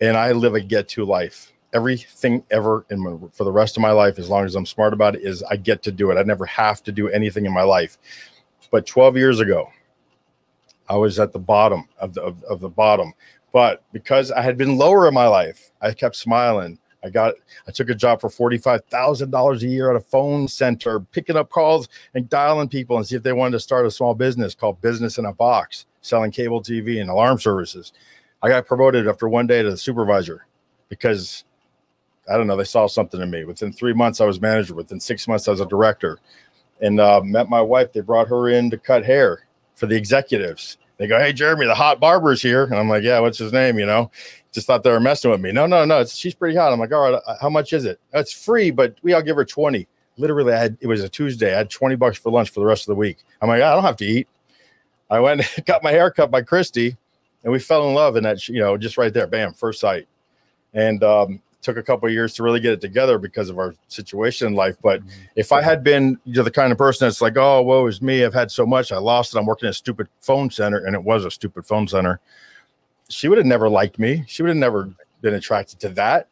and I live a get to life everything ever in my, for the rest of my life, as long as I'm smart about it, is I get to do it. I never have to do anything in my life. But 12 years ago, I was at the bottom of the of, of the bottom. But because I had been lower in my life, I kept smiling. I got I took a job for $45,000 a year at a phone center, picking up calls and dialing people and see if they wanted to start a small business called Business in a Box, selling cable TV and alarm services. I got promoted after one day to the supervisor because I don't know, they saw something in me. Within three months, I was manager. Within six months, I was a director. And uh, met my wife. They brought her in to cut hair for the executives. They go, "Hey, Jeremy, the hot barber's here," and I'm like, "Yeah, what's his name?" You know, just thought they were messing with me. No, no, no, she's pretty hot. I'm like, "All right, uh, how much is it?" It's free, but we all give her twenty. Literally, I had it was a Tuesday. I had twenty bucks for lunch for the rest of the week. I'm like, I don't have to eat. I went got my hair cut by Christy, and we fell in love. And that, you know, just right there, bam, first sight. And um, took a couple years to really get it together because of our situation in life. But mm-hmm. if I had been you know, the kind of person that's like, oh, woe is me, I've had so much, I lost it. I'm working at a stupid phone center, and it was a stupid phone center. She would have never liked me. She would have never been attracted to that.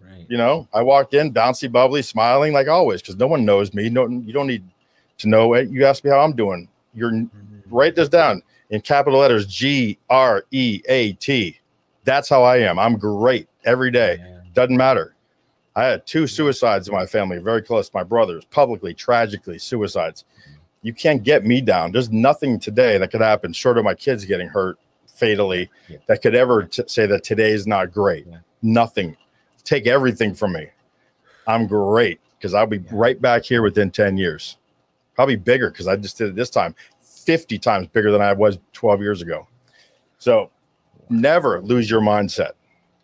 Right. You know, I walked in, bouncy, bubbly, smiling like always, because no one knows me. No, you don't need to know it. You ask me how I'm doing. You're mm-hmm. write this down in capital letters: G R E A T. That's how I am. I'm great every day. Yeah doesn't matter. I had two suicides in my family, very close to my brothers, publicly, tragically, suicides. You can't get me down. There's nothing today that could happen short of my kids getting hurt fatally yeah. that could ever t- say that today is not great. Yeah. Nothing. Take everything from me. I'm great because I'll be yeah. right back here within 10 years. Probably bigger because I just did it this time 50 times bigger than I was 12 years ago. So never lose your mindset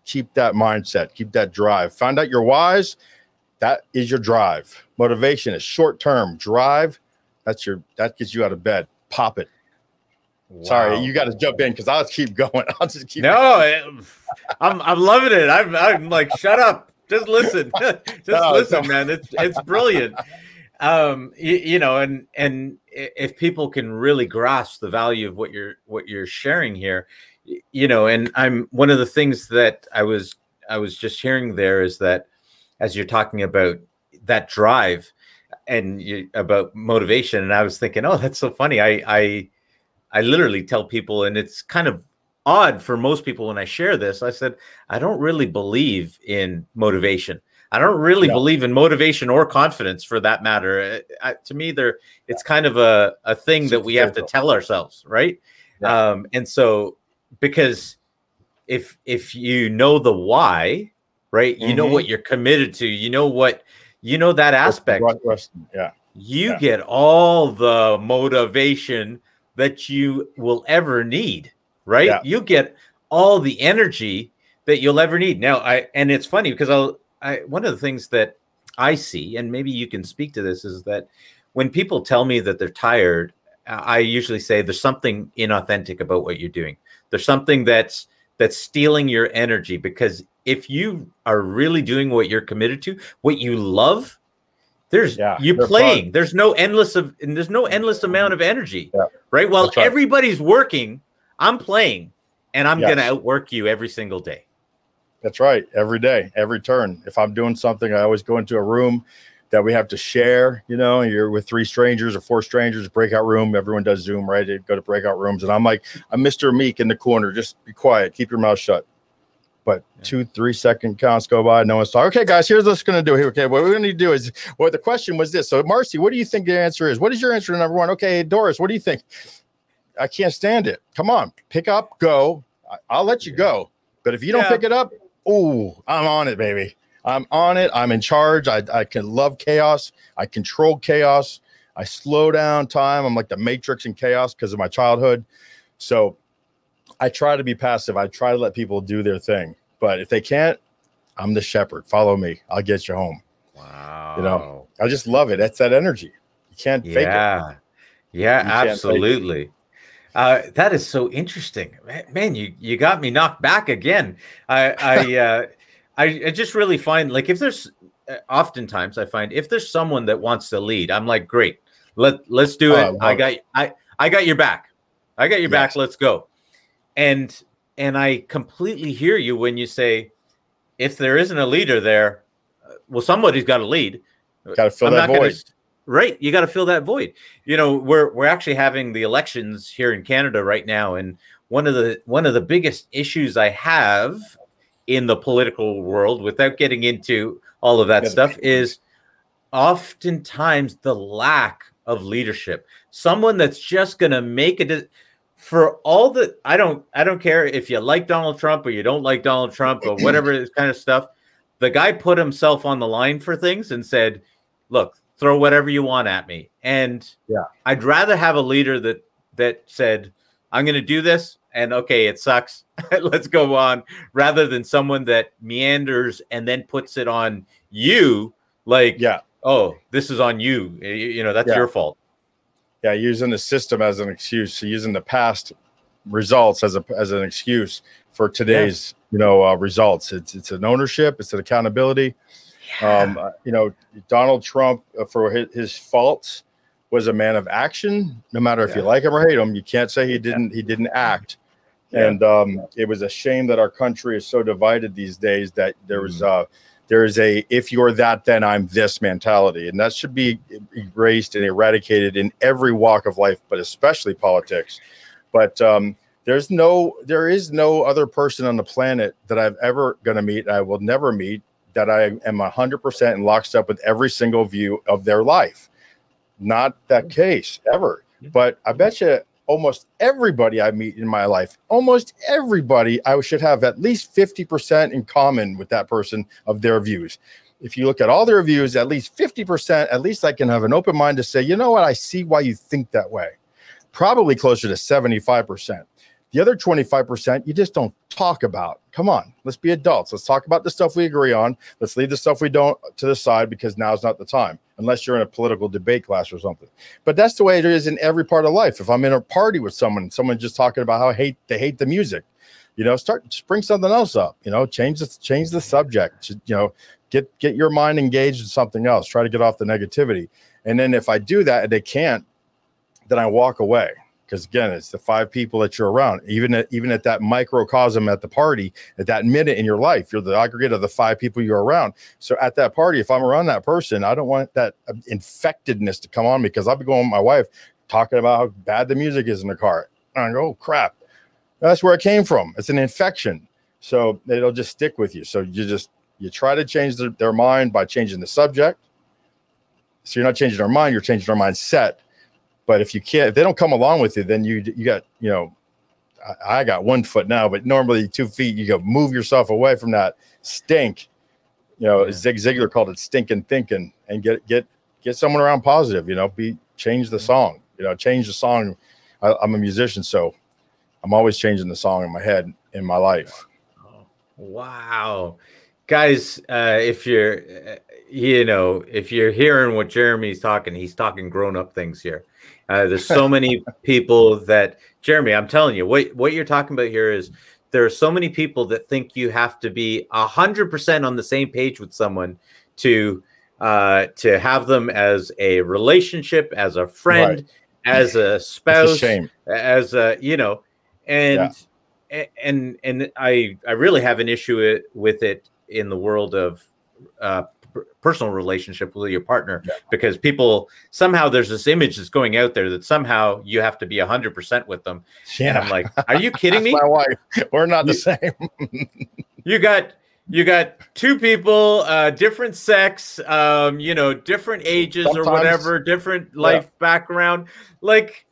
keep that mindset, keep that drive. Find out your whys. That is your drive. Motivation is short term. Drive, that's your that gets you out of bed. Pop it. Wow. Sorry, you got to jump in because I'll keep going. I'll just keep. No, it, I'm I'm loving it. I'm I'm like, shut up. Just listen. just no, listen, no. man. It's it's brilliant. Um, you, you know, and and if people can really grasp the value of what you're what you're sharing here, you know, and I'm one of the things that I was I was just hearing there is that as you're talking about that drive and you, about motivation, and I was thinking, oh, that's so funny. I I I literally tell people, and it's kind of odd for most people when I share this. I said I don't really believe in motivation. I don't really believe in motivation or confidence for that matter. I, to me, there it's kind of a, a thing that we have to tell ourselves, right? Yeah. Um, and so because if if you know the why, right, you mm-hmm. know what you're committed to, you know what you know that aspect. Yeah. You yeah. get all the motivation that you will ever need, right? Yeah. You get all the energy that you'll ever need. Now, I and it's funny because I'll I one of the things that I see, and maybe you can speak to this, is that when people tell me that they're tired, I usually say there's something inauthentic about what you're doing. There's something that's that's stealing your energy because if you are really doing what you're committed to, what you love, there's yeah, you're playing. Fun. There's no endless of and there's no endless amount of energy. Yeah. Right. While right. everybody's working, I'm playing and I'm yes. gonna outwork you every single day. That's right. Every day, every turn. If I'm doing something, I always go into a room that we have to share. You know, you're with three strangers or four strangers, breakout room. Everyone does Zoom, right? They go to breakout rooms. And I'm like, I'm Mr. Meek in the corner. Just be quiet. Keep your mouth shut. But yeah. two, three second counts go by. No one's talking. Okay, guys, here's what's going to do. Here. Okay, what we're going to do is, well, the question was this. So, Marcy, what do you think the answer is? What is your answer to number one? Okay, Doris, what do you think? I can't stand it. Come on, pick up, go. I'll let you go. But if you don't yeah. pick it up, oh, I'm on it, baby. I'm on it. I'm in charge. I, I can love chaos. I control chaos. I slow down time. I'm like the matrix in chaos because of my childhood. So I try to be passive. I try to let people do their thing. But if they can't, I'm the shepherd. Follow me. I'll get you home. Wow. You know, I just love it. That's that energy. You can't fake yeah. it. Yeah, absolutely. Uh, that is so interesting, man. You you got me knocked back again. I I uh, I, I just really find like if there's uh, oftentimes I find if there's someone that wants to lead, I'm like, great, let let's do it. Uh, I got I I got your back. I got your yes. back. Let's go. And and I completely hear you when you say, if there isn't a leader there, uh, well, somebody's got to lead. Got to fill I'm that void. Gonna, right you got to fill that void you know we're we're actually having the elections here in canada right now and one of the one of the biggest issues i have in the political world without getting into all of that stuff is oftentimes the lack of leadership. Someone that's just going to make it for all the i don't i don't care if you like donald trump or you don't like donald trump or whatever kind of stuff the guy put himself on the line for things and said look throw whatever you want at me. And yeah, I'd rather have a leader that that said, I'm going to do this and okay, it sucks. Let's go on rather than someone that meanders and then puts it on you like, yeah, oh, this is on you. You, you know, that's yeah. your fault. Yeah, using the system as an excuse, so using the past results as a as an excuse for today's, yeah. you know, uh, results. It's it's an ownership, it's an accountability yeah. Um, uh, you know, Donald Trump, uh, for his, his, faults, was a man of action. No matter if yeah. you like him or hate him, you can't say he didn't. He didn't act. Yeah. And um, it was a shame that our country is so divided these days that there was mm. uh, there is a if you're that then I'm this mentality, and that should be erased and eradicated in every walk of life, but especially politics. But um, there's no there is no other person on the planet that I've ever going to meet. I will never meet that I am 100% in lockstep with every single view of their life. Not that case ever. But I bet you almost everybody I meet in my life, almost everybody, I should have at least 50% in common with that person of their views. If you look at all their views, at least 50%, at least I can have an open mind to say, you know what, I see why you think that way. Probably closer to 75%. The other 25%, you just don't talk about. Come on, let's be adults. Let's talk about the stuff we agree on. Let's leave the stuff we don't to the side because now's not the time, unless you're in a political debate class or something. But that's the way it is in every part of life. If I'm in a party with someone, someone just talking about how hate they hate the music, you know, start just bring something else up. You know, change the change the subject. You know, get get your mind engaged in something else. Try to get off the negativity. And then if I do that and they can't, then I walk away because again it's the five people that you're around. Even at even at that microcosm at the party at that minute in your life you're the aggregate of the five people you're around. So at that party if i'm around that person i don't want that uh, infectedness to come on me because i'll be going with my wife talking about how bad the music is in the car. And i go oh crap. That's where it came from. It's an infection. So it'll just stick with you. So you just You try to change their, their mind by changing the subject. So you're not changing their mind, you're changing their mindset. But if you can't, if they don't come along with you, then you you got, you know, I, I got one foot now, but normally two feet, you go move yourself away from that stink. You know, yeah. Zig Ziglar called it stinking thinking and get get get someone around positive, you know, be change the song, you know, change the song. I, I'm a musician, so I'm always changing the song in my head in my life. Wow. Guys, uh, if you're, uh, you know, if you're hearing what Jeremy's talking, he's talking grown up things here. Uh, there's so many people that, Jeremy, I'm telling you, what, what you're talking about here is there are so many people that think you have to be 100% on the same page with someone to uh, to have them as a relationship, as a friend, right. as a spouse, a as a, you know, and yeah. and and I I really have an issue with it in the world of uh, personal relationship with your partner yeah. because people somehow there's this image that's going out there that somehow you have to be 100% with them. Yeah. and i'm like are you kidding me? my wife. We're not the same. You got you got two people uh different sex um you know different ages Sometimes, or whatever different life yeah. background. Like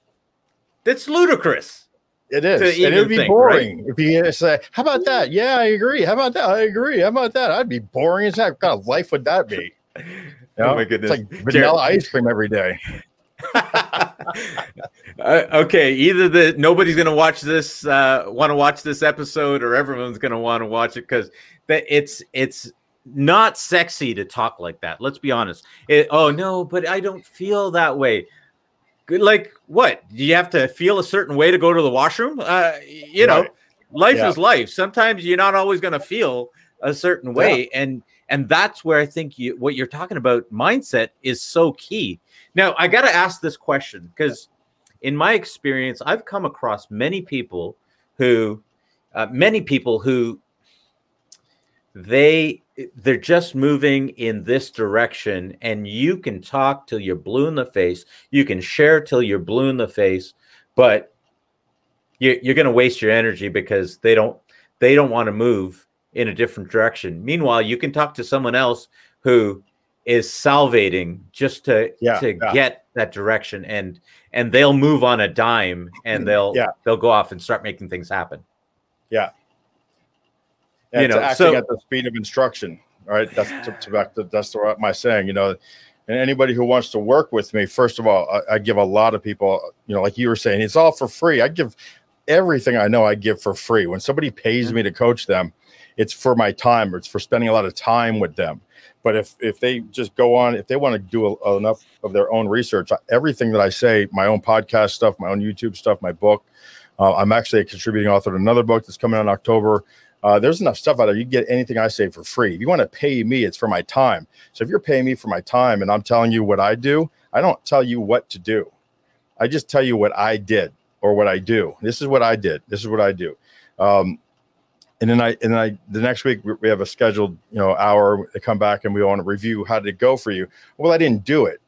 that's ludicrous it is. And it would be think, boring right? if you say, "How about that?" Yeah, I agree. How about that? I agree. How about that? I'd be boring as heck. What kind of life would that be? You know? Oh my goodness! It's like vanilla Jared. ice cream every day. uh, okay, either the nobody's going to watch this, uh, want to watch this episode, or everyone's going to want to watch it because it's it's not sexy to talk like that. Let's be honest. It, oh no, but I don't feel that way like what? Do you have to feel a certain way to go to the washroom? Uh, you know, right. life yeah. is life. Sometimes you're not always going to feel a certain way, yeah. and and that's where I think you what you're talking about mindset is so key. Now I got to ask this question because in my experience, I've come across many people who, uh, many people who they they're just moving in this direction and you can talk till you're blue in the face you can share till you're blue in the face but you're, you're going to waste your energy because they don't they don't want to move in a different direction meanwhile you can talk to someone else who is salvating just to yeah, to yeah. get that direction and and they'll move on a dime and mm, they'll yeah. they'll go off and start making things happen yeah and you know, acting so, at the speed of instruction. Right. That's to, to back to, that's what my saying. You know, and anybody who wants to work with me, first of all, I, I, give a lot of people. You know, like you were saying, it's all for free. I give everything I know. I give for free. When somebody pays me to coach them, it's for my time or it's for spending a lot of time with them. But if if they just go on, if they want to do a, enough of their own research, everything that I say, my own podcast stuff, my own YouTube stuff, my book. Uh, I'm actually a contributing author to another book that's coming out in October. Uh, there's enough stuff out there. You get anything I say for free. If you want to pay me, it's for my time. So if you're paying me for my time and I'm telling you what I do, I don't tell you what to do. I just tell you what I did or what I do. This is what I did. This is what I do. Um, and then I and then I the next week we have a scheduled you know hour to come back and we want to review how did it go for you. Well, I didn't do it.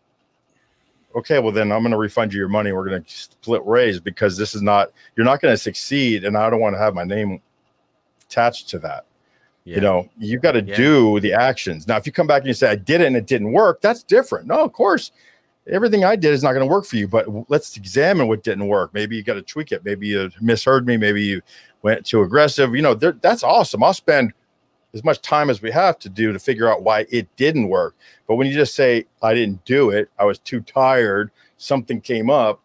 Okay, well then I'm going to refund you your money. We're going to split ways because this is not you're not going to succeed, and I don't want to have my name attached to that. Yeah. You know, you've got to yeah. do the actions. Now, if you come back and you say, I did it and it didn't work, that's different. No, of course, everything I did is not going to work for you, but let's examine what didn't work. Maybe you got to tweak it. Maybe you misheard me. Maybe you went too aggressive. You know, that's awesome. I'll spend as much time as we have to do to figure out why it didn't work. But when you just say, I didn't do it, I was too tired, something came up,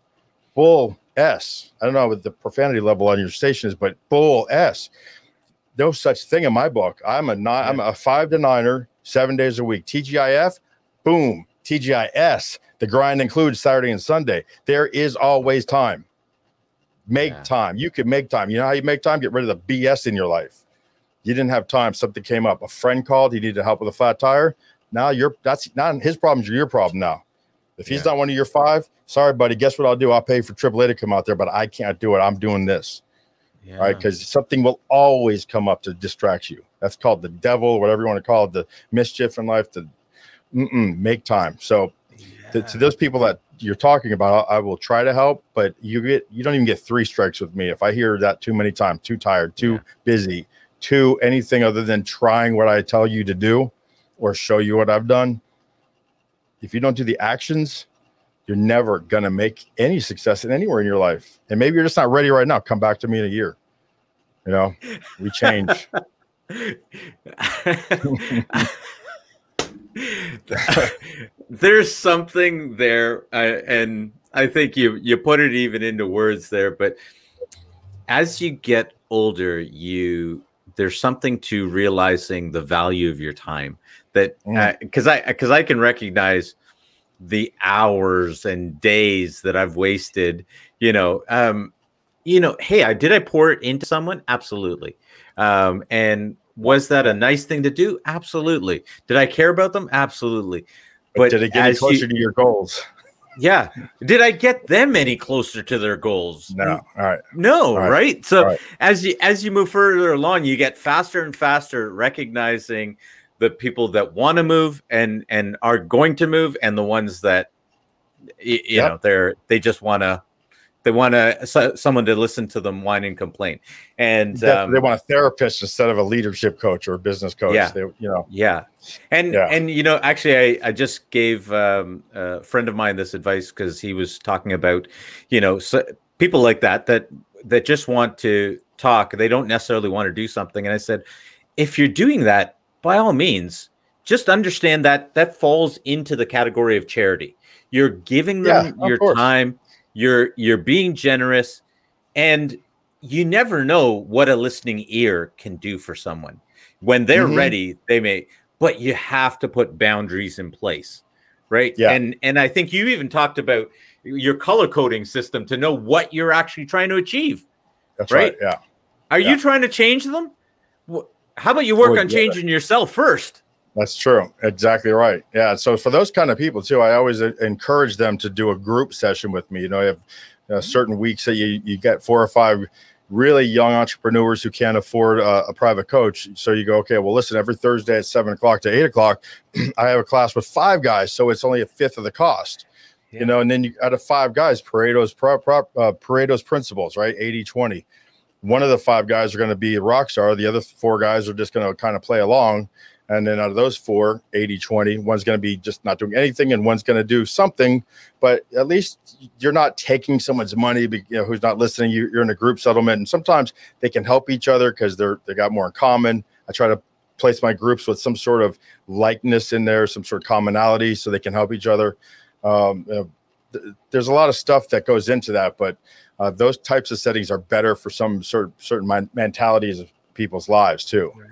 bull S. I don't know what the profanity level on your station is, but bull S no such thing in my book. I'm a nine, I'm a five to niner, seven days a week. TGIF, boom. TGIS, the grind includes Saturday and Sunday. There is always time. Make yeah. time. You can make time. You know how you make time? Get rid of the BS in your life. You didn't have time. Something came up. A friend called. He needed help with a flat tire. Now you're that's not his problem. Your problem now. If he's yeah. not one of your five, sorry, buddy. Guess what I'll do? I'll pay for AAA to come out there, but I can't do it. I'm doing this yeah. right? Because something will always come up to distract you. That's called the devil, whatever you want to call it, the mischief in life. To make time. So, yeah. to, to, those people that you're talking about, I, will try to help, but you get you don't even get three strikes with me if I hear that too many times. Too tired, too yeah. busy, to anything other than trying what I tell you to do or show you what I've done, if you don't do the actions, you're never going to make any success in anywhere in your life. And maybe you're just not ready right now. Come back to me in a year. You know, we change. There's something there, uh, and I think you you put it even into words there. But as you get older, you there's something to realizing the value of your time. That because mm. uh, I because I can recognize the hours and days that I've wasted. You know, um, you know, hey, I did I pour it into someone? Absolutely. Um, and was that a nice thing to do? Absolutely. Did I care about them? Absolutely. But, but did it get you closer you, to your goals? Yeah. Did I get them any closer to their goals? No. All right. No, All right. right? So right. as you as you move further along, you get faster and faster recognizing the people that want to move and and are going to move and the ones that you, yep. know they're they just want to they want to so, someone to listen to them whine and complain, and they, um, they, want a therapist instead of a leadership coach or a business coach. Yeah, they, you know. Yeah, and yeah. and you know, actually, I I just gave um, a friend of mine this advice because he was talking about, you know, so, people like that that that just want to talk. They don't necessarily want to do something, and I said, if you're doing that, by all means, just understand that that falls into the category of charity. You're giving them yeah, your course. time you're you're being generous and you never know what a listening ear can do for someone when they're mm-hmm. ready they may but you have to put boundaries in place right yeah and and i think you even talked about your color coding system to know what you're actually trying to achieve that's right, right yeah are yeah. you trying to change them how about you work on changing yeah. yourself first that's true. Exactly right. Yeah. So for those kind of people too, I always encourage them to do a group session with me. You know, I have uh, certain weeks that you, you get four or five really young entrepreneurs who can't afford a, a, private coach. So you go, okay, well, listen, every Thursday at seven o'clock to eight o'clock, I have a class with five guys. So it's only a fifth of the cost. Yeah. You know, and then you out of five guys, Pareto's pro, pro, uh, Pareto's principles, right? 80 20. One of the five guys are going to be a rock star. The other four guys are just going to kind of play along and then out of those four, 80 20, one's going to be just not doing anything and one's going to do something. But at least you're not taking someone's money, you know, who's not listening. You, are in a group settlement. And sometimes they can help each other because they're, they got more in common. I try to place my groups with some sort of likeness in there, some sort of commonality so they can help each other. Um, you know, th- there's a lot of stuff that goes into that, but uh, those types of settings are better for some certain certain mentalities of people's lives too. Right.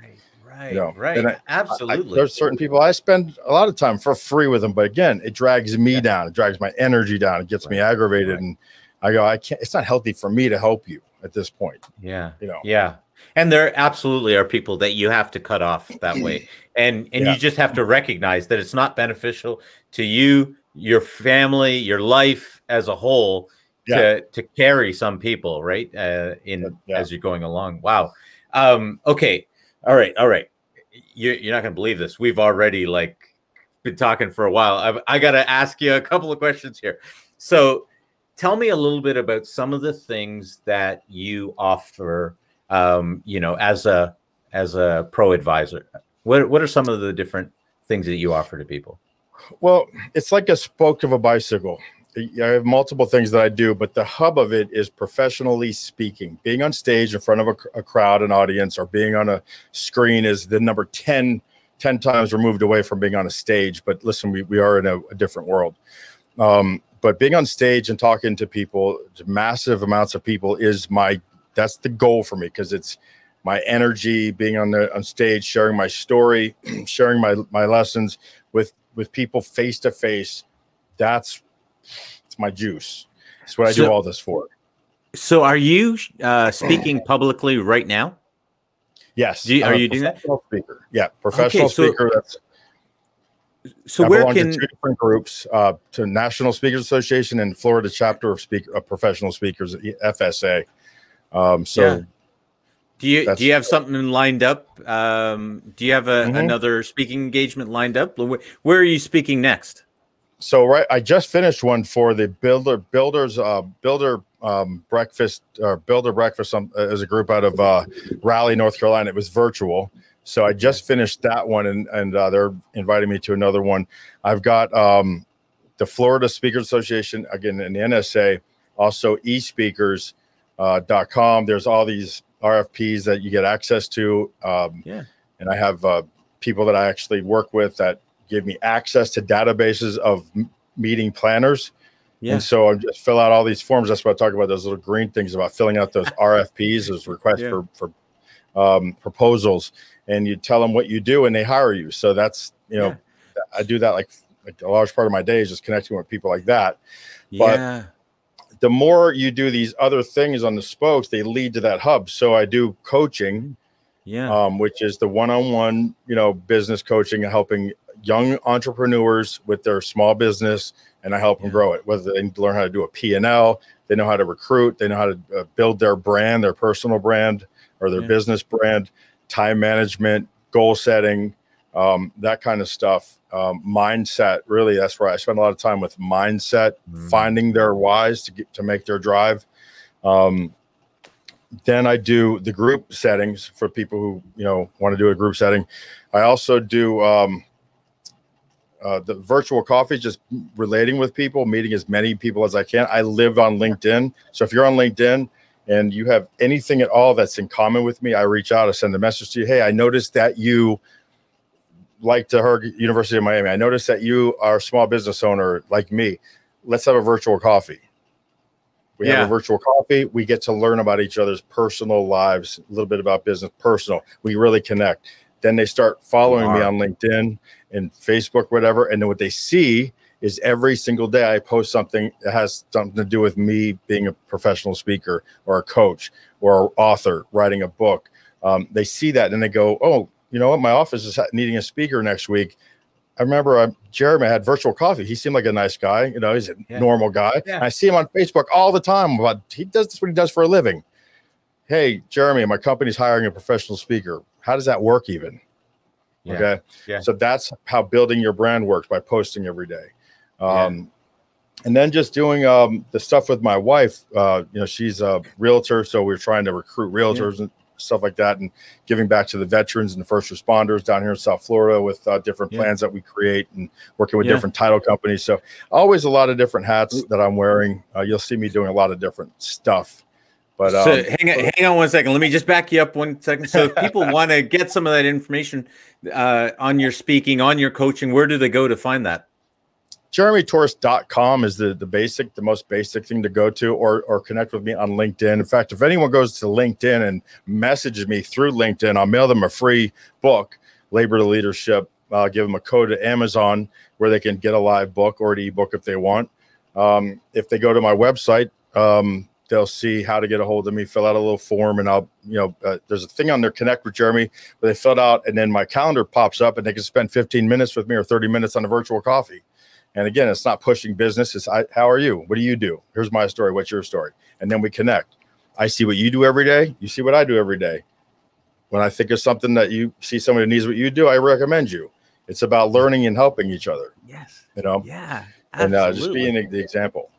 Right, you know, right. I, Absolutely. I, there's certain people I spend a lot of time for free with them, but again, it drags me yeah. down. It drags my energy down. It gets right. me aggravated, right. and I go, I can't. It's not healthy for me to help you at this point. Yeah, you know. Yeah, and there absolutely are people that you have to cut off that way, and and yeah. you just have to recognize that it's not beneficial to you, your family, your life as a whole. Yeah. To, to carry some people right uh, in as you're going along. Wow. Um, okay. All right. All right you're, you're not going to believe this. We've already like been talking for a while. I've, I got to ask you a couple of questions here. So, tell me a little bit about some of the things that you offer. Um, you know, as a as a pro advisor, what what are some of the different things that you offer to people? Well, it's like a spoke of a bicycle. I have multiple things that I do, but the hub of it is professionally speaking. Being on stage in front of a, a, crowd, an audience, or being on a screen is the number 10, 10 times removed away from being on a stage. But listen, we, we are in a, a different world. Um, but being on stage and talking to people, to massive amounts of people, is my that's the goal for me because it's my energy being on the on stage, sharing my story, sharing my my lessons with with people face to face. That's it's my juice. That's what I so, do all this for. So, are you uh, speaking publicly right now? Yes. You, are you doing that? Speaker. Yeah, professional okay, so, speaker. That's so I where can two different groups uh, to National Speakers Association and Florida chapter of speak of professional speakers FSA. Um, so. Yeah. Do you do you have something lined up? Um, do you have a, mm-hmm. another speaking engagement lined up? Where, where are you speaking next? So right, I just finished one for the builder builders uh, builder um, breakfast or builder breakfast um, as a group out of uh, Raleigh, North Carolina. It was virtual, so I just finished that one, and and uh, they're inviting me to another one. I've got um, the Florida Speakers Association again in the NSA, also eSpeakers.com. Uh, dot com. There's all these RFPs that you get access to. Um, Yeah. and I have uh, people that I actually work with that give me access to databases of meeting planners. Yeah. And so I just fill out all these forms. That's what I talk about those little green things about filling out those RFPs, those requests Yeah. for, for um, proposals. And you tell them what you do and they hire you. So that's, you know, I do that like, like a large part of my day is just connecting with people like that. but- Yeah. The more you do these other things on the spokes, they lead to that hub. So I do coaching Yeah. um, which is the one-on-one, you know, business coaching and helping young entrepreneurs with their small business, and I help them grow it. Whether they learn how to do a P and L, they know how to recruit, they know how to uh, build their brand, their personal brand or their Yeah. business brand, time management, goal setting, um, that kind of stuff. Um, mindset, really, that's where I spend a lot of time with mindset, Mm. finding their whys to get to make their drive. Um, then I do the group settings for people who you know want to do a group setting. I also do um, uh, the virtual coffee, just relating with people, meeting as many people as I can. I live on LinkedIn, so if you're on LinkedIn and you have anything at all that's in common with me, I reach out, I send a message to you. Hey, I noticed that you like to her University of Miami. I noticed that you are a small business owner like me. Let's have a virtual coffee. We Yeah. have a virtual coffee. We get to learn about each other's personal lives, a little bit about business, personal. We really connect. Then they start following me on LinkedIn and Facebook, whatever. And then what they see is every single day I post something that has something to do with me being a professional speaker or a coach or an author writing a book. Um, they see that and they go, "Oh, you know what? My office is needing a speaker next week." I remember uh, Jeremy had virtual coffee. He seemed like a nice guy. You know, he's a Yeah. normal guy. Yeah. I see him on Facebook all the time. But he does this what he does for a living. Hey, Jeremy, my company's hiring a professional speaker. How does that work? Even Yeah. okay. Yeah. So that's how building your brand works by posting every day. Um, And then just doing um, the stuff with my wife. Uh, you know, she's a realtor, so we're trying to recruit realtors and stuff like that, and giving back to the veterans and the first responders down here in South Florida with uh, different Yeah. plans that we create and working with Yeah. different title companies. So always a lot of different hats that I'm wearing. Uh, you'll see me doing a lot of different stuff. But um, so hang on, hang on one second. Let me just back you up one second. So if people want to get some of that information uh, on your speaking, on your coaching, where do they go to find that? jeremytorisk.com is the, the basic, the most basic thing to go to or, or connect with me on LinkedIn. In fact, if anyone goes to LinkedIn and messages me through LinkedIn, I'll mail them a free book, Labor to Leadership. I'll give them a code to Amazon where they can get a live book or an ebook if they want. Um, if they go to my website, um, they'll see how to get a hold of me, fill out a little form, and I'll, you know, uh, there's a thing on there, Connect with Jeremy, where they fill it out, and then my calendar pops up, and they can spend 15 minutes with me or 30 minutes on a virtual coffee. And again, it's not pushing business. It's I, how are you? What do you do? Here's my story. What's your story? And then we connect. I see what you do every day. You see what I do every day. When I think of something that you see somebody needs what you do, I recommend you. It's about learning and helping each other. Yes. You know, Yeah. Absolutely. and uh, just being the example.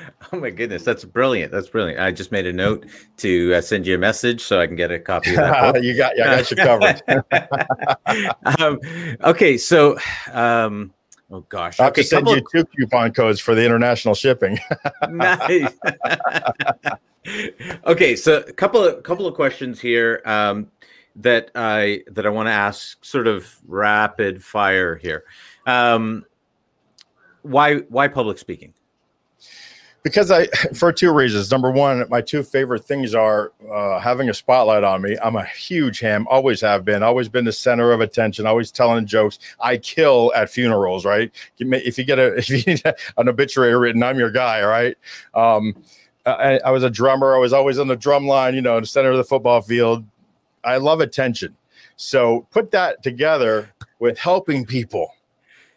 Oh my goodness, that's brilliant. That's brilliant. I just made a note to uh, send you a message so I can get a copy of that you got, yeah, I got you covered. um, okay, so um, oh gosh, I'll okay, send you two coupon codes for the international shipping. nice. okay, so a couple of couple of questions here um, that I that I want to ask, sort of rapid fire here. Um, why why public speaking? Because I, for two reasons. Number one, my two favorite things are uh, having a spotlight on me. I'm a huge ham, always have been, always been the center of attention, always telling jokes. I kill at funerals, right? If you get a, if you need an obituary written, I'm your guy, right? Um, I, I was a drummer. I was always on the drum line, you know, in the center of the football field. I love attention. So put that together with helping people.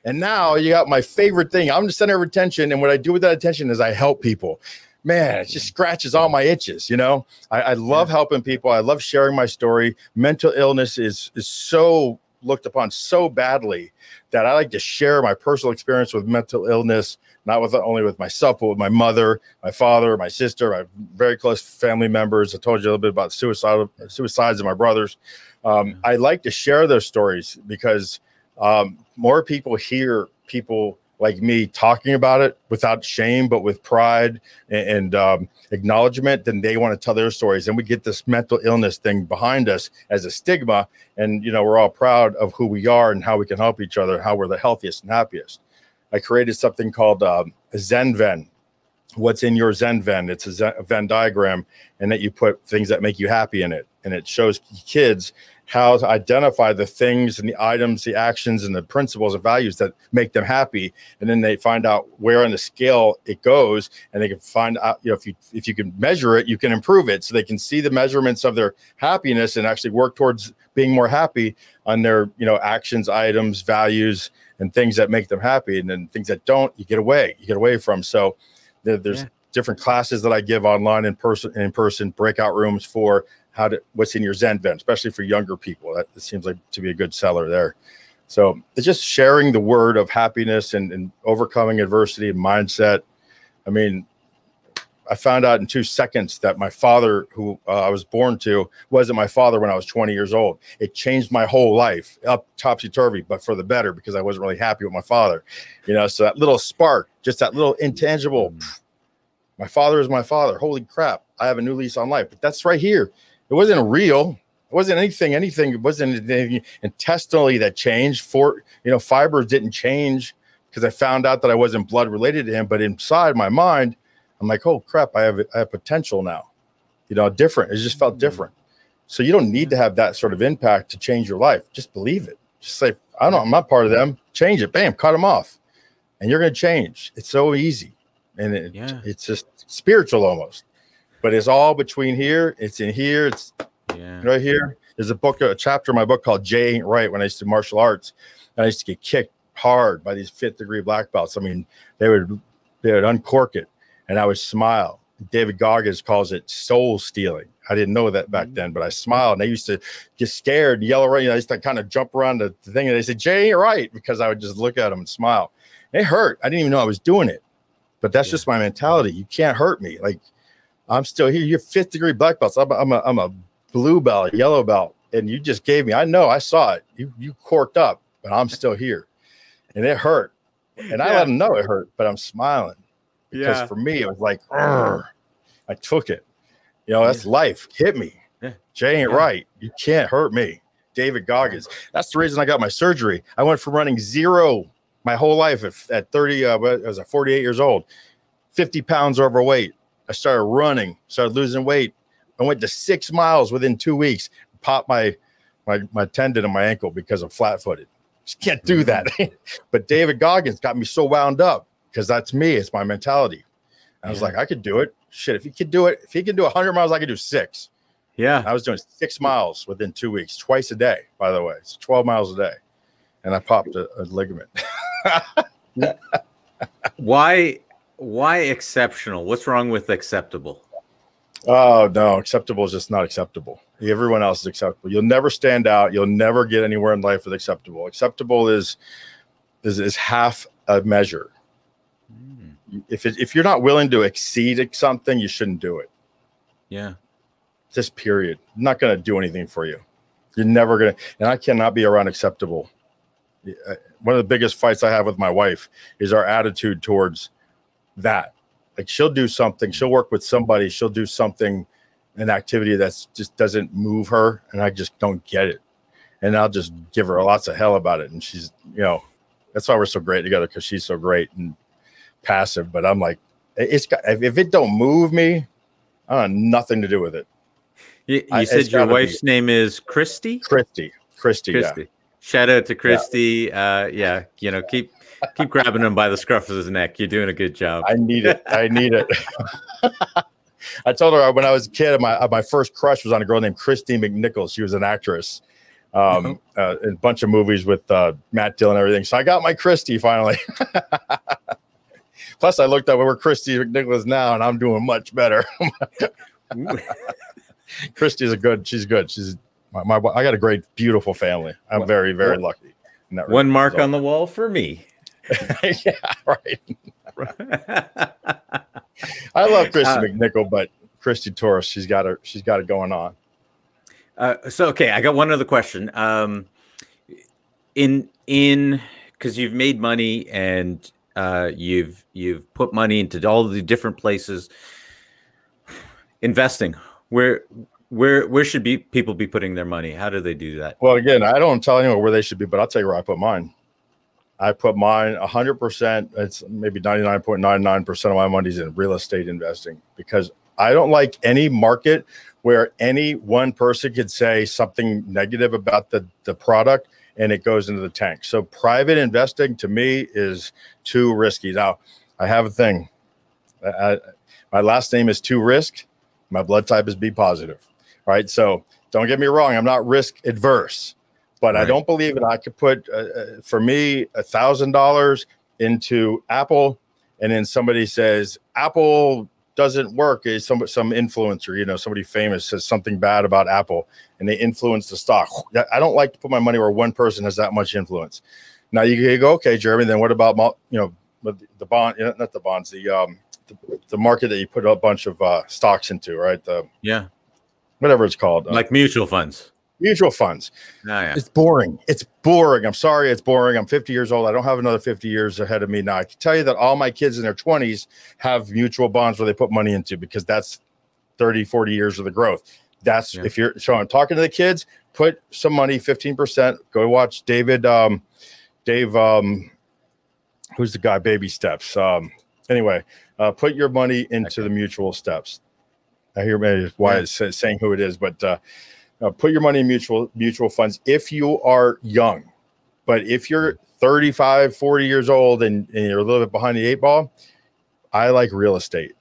And now you got my favorite thing. I'm the center of attention. And what I do with that attention is I help people. Man, it just scratches all my itches, you know. I, I love helping people. I love sharing my story. Mental illness is is so looked upon so badly that I like to share my personal experience with mental illness, not with only with myself, but with my mother, my father, my sister, my very close family members. I told you a little bit about suicide, suicides of my brothers. Um, I like to share those stories because um, more people hear people like me talking about it without shame, but with pride and, and um, acknowledgement, then they want to tell their stories. And we get this mental illness thing behind us as a stigma. And, you know, we're all proud of who we are and how we can help each other, how we're the healthiest and happiest. I created something called um, Zen Venn. What's in your Zen Venn? It's a Venn diagram, and that you put things that make you happy in it. And it shows kids how to identify the things and the items, the actions, and the principles and values that make them happy. And then they find out where on the scale it goes, and they can find out, you know, if you if you can measure it, you can improve it. So they can see the measurements of their happiness and actually work towards being more happy on their, you know, actions, items, values, and things that make them happy. And then things that don't, you get away, you get away from. So there, there's yeah. different classes that I give online in person in person breakout rooms for how to what's in your Zen Venn, especially for younger people. That, seems like to be a good seller there. So it's just sharing the word of happiness and, and overcoming adversity and mindset. I mean, I found out in two seconds that my father, who uh, I was born to, wasn't my father when I was 20 years old. It changed my whole life up topsy turvy, but for the better because I wasn't really happy with my father. You know, so that little spark, just that little intangible. Mm. My father is my father. Holy crap! I have a new lease on life. But that's right here. It wasn't real. It wasn't anything. Anything. It wasn't anything intestinally that changed. For you know, fibers didn't change because I found out that I wasn't blood related to him. But inside my mind, I'm like, oh crap, I have I have potential now. You know, different. It just felt mm-hmm. different. So you don't need to have that sort of impact to change your life. Just believe it. Just say, I don't. I'm not part of them. Change it. Bam, cut them off. And you're going to change. It's so easy. And it, yeah. it's just spiritual almost but it's all between here. It's in here. It's yeah. right here. There's a book, a chapter in my book called Jay Ain't Right when I used to martial arts. And I used to get kicked hard by these fifth degree black belts. I mean, they would they would uncork it and I would smile. David Goggins calls it soul stealing. I didn't know that back mm-hmm. then, but I smiled and I used to get scared and yell around. You know, I used to kind of jump around the, thing and they said, Jay ain't right, because I would just look at them and smile. It hurt. I didn't even know I was doing it. But that's yeah. just my mentality. You can't hurt me. Like I'm still here. You're fifth degree black belts. I'm a, I'm a, I'm a blue belt, yellow belt, and you just gave me. I know. I saw it. You you corked up, but I'm still here, and it hurt. And I let them know it hurt, but I'm smiling because yeah. for me it was like, I took it. You know, that's yeah. life. Hit me. Yeah. Jay ain't right. You can't hurt me. David Goggins. That's the reason I got my surgery. I went from running zero my whole life at, at 30, uh, I was 48 years old, 50 pounds overweight, I started running, started losing weight. I went to six miles within two weeks. Popped my my my tendon in my ankle because I'm flat footed. Just can't do that. Mm-hmm. but David Goggins got me so wound up because that's me. It's my mentality. I was like, I could do it. Shit, if he could do it, if he can do 100 miles, I could do six. Yeah. I was doing six miles within two weeks, twice a day, by the way. It's 12 miles a day. And I popped a, a ligament. Why why exceptional? What's wrong with acceptable? Oh no, acceptable is just not acceptable. Everyone else is acceptable. You'll never stand out. You'll never get anywhere in life with acceptable. Acceptable is is, is half a measure. Mm. If it, if you're not willing to exceed something, you shouldn't do it. Yeah. Just period. I'm not going to do anything for you. You're never going to, and I cannot be around acceptable. One of the biggest fights I have with my wife is our attitude towards that. Like she'll do something, she'll work with somebody, she'll do something, an activity that's just doesn't move her, and I just don't get it. And I'll just give her lots of hell about it. And she's, you know, that's why we're so great together because she's so great and passive. But I'm like, it's got if it don't move me, I don't have nothing to do with it. You, you I, said your wife's be. name is Christy. Christy. Christy. Christy. Yeah. Shout out to Christy. Yeah. Uh, yeah, you know, keep keep grabbing him by the scruff of his neck. You're doing a good job. I need it. I need it. I told her when I was a kid, my my first crush was on a girl named Kristy McNichols. She was an actress um, uh-huh. uh, in a bunch of movies with uh, Matt Dillon and everything. So I got my Christy finally. Plus, I looked up where Kristy McNichols now, and I'm doing much better. Christy's a good. She's good. She's My, my I got a great, beautiful family. I'm very, very lucky. One mark on the wall for me. yeah, right. I love Kristy Uh, McNichol, but Christy Torisk, she's got her, she's got it going on. Uh, so okay, I got one other question. Um, in in because you've made money and uh, you've you've put money into all the different places. Investing, where where where should be people be putting their money? How do they do that? Well, again, I don't tell anyone where they should be, but I'll tell you where I put mine. I put mine 100%, it's maybe 99.99% of my money's in real estate investing because I don't like any market where any one person could say something negative about the, the product and it goes into the tank. So private investing to me is too risky. Now, I have a thing. I, I- my last name is too risk. My blood type is B positive. Right. So don't get me wrong. I'm not risk adverse, but I don't believe that I could put, uh, uh, for me, a thousand dollars into Apple, and then somebody says Apple doesn't work. Is some some influencer, you know, somebody famous says something bad about Apple, and they influence the stock. I don't like to put my money where one person has that much influence. Now you go, okay, Jeremy. Then what about you know the bond? Not the bonds, the um, the, the market that you put a bunch of uh, stocks into, right? The Yeah, whatever it's called, uh, like mutual funds. Mutual funds. Ah, yeah. It's boring. It's boring. I'm sorry, it's boring. I'm 50 years old. I don't have another 50 years ahead of me now. I can tell you that all my kids in their 20s have mutual bonds where they put money into because that's 30, 40 years of the growth. That's Yeah. if you're so I'm talking to the kids, put some money, 15%. Go watch David um Dave um who's the guy baby steps. Um anyway, uh put your money into Okay. the mutual steps. I hear maybe why Yeah. it's saying who it is, but uh uh, put your money in mutual mutual funds if you are young. But if you're 35 40 years old and, and you're a little bit behind the eight ball i like real estate.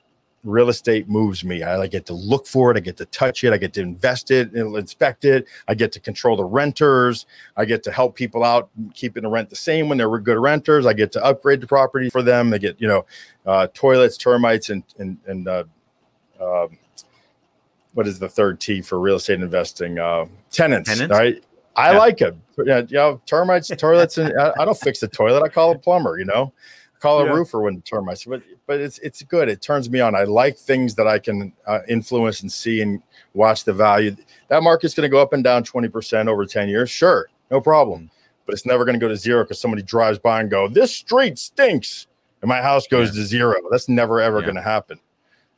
Real estate moves me. I like get to look for it. I get to touch it. I get to invest it and inspect it. I get to control the renters. I get to help people out keeping the rent the same when they're good renters. I get to upgrade the property for them. They get you know uh, toilets termites and and, and uh, um, what is the third T for real estate investing? Uh, tenants, Tenants? right? I Yeah. like it. Yeah, you know, termites, toilets, and I, I don't fix the toilet. I call a plumber. You know, I call a Yeah. roofer when the termites. But but it's it's good. It turns me on. I like things that I can uh, influence and see and watch the value. That market's going to go up and down twenty percent over ten years. Sure, no problem. But it's never going to go to zero because somebody drives by and go, "This street stinks," and my house goes to zero. That's never ever Yeah. going to happen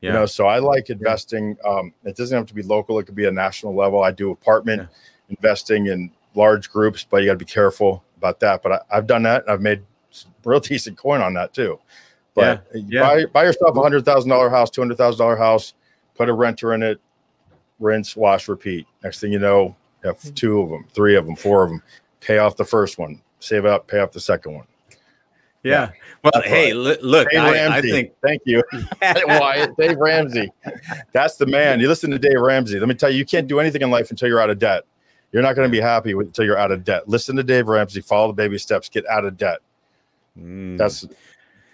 Yeah. you know so i like investing um, it doesn't have to be local it could be a national level. I do apartment investing in large groups but you got to be careful about that. But I, i've done that i've made real decent coin on that too. But you yeah. buy, buy yourself a hundred thousand dollar house two hundred thousand dollar house put a renter in it rinse wash repeat. Next thing you know you have two of them three of them four of them pay off the first one save up pay off the second one yeah. Well, That's hey, li- look, Dave I, I think Thank you. Wyatt, Dave Ramsey. That's the man. You listen to Dave Ramsey. Let me tell you, you can't do anything in life until you're out of debt. You're not going to be happy with, until you're out of debt. Listen to Dave Ramsey. Follow the baby steps. Get out of debt. Mm. That's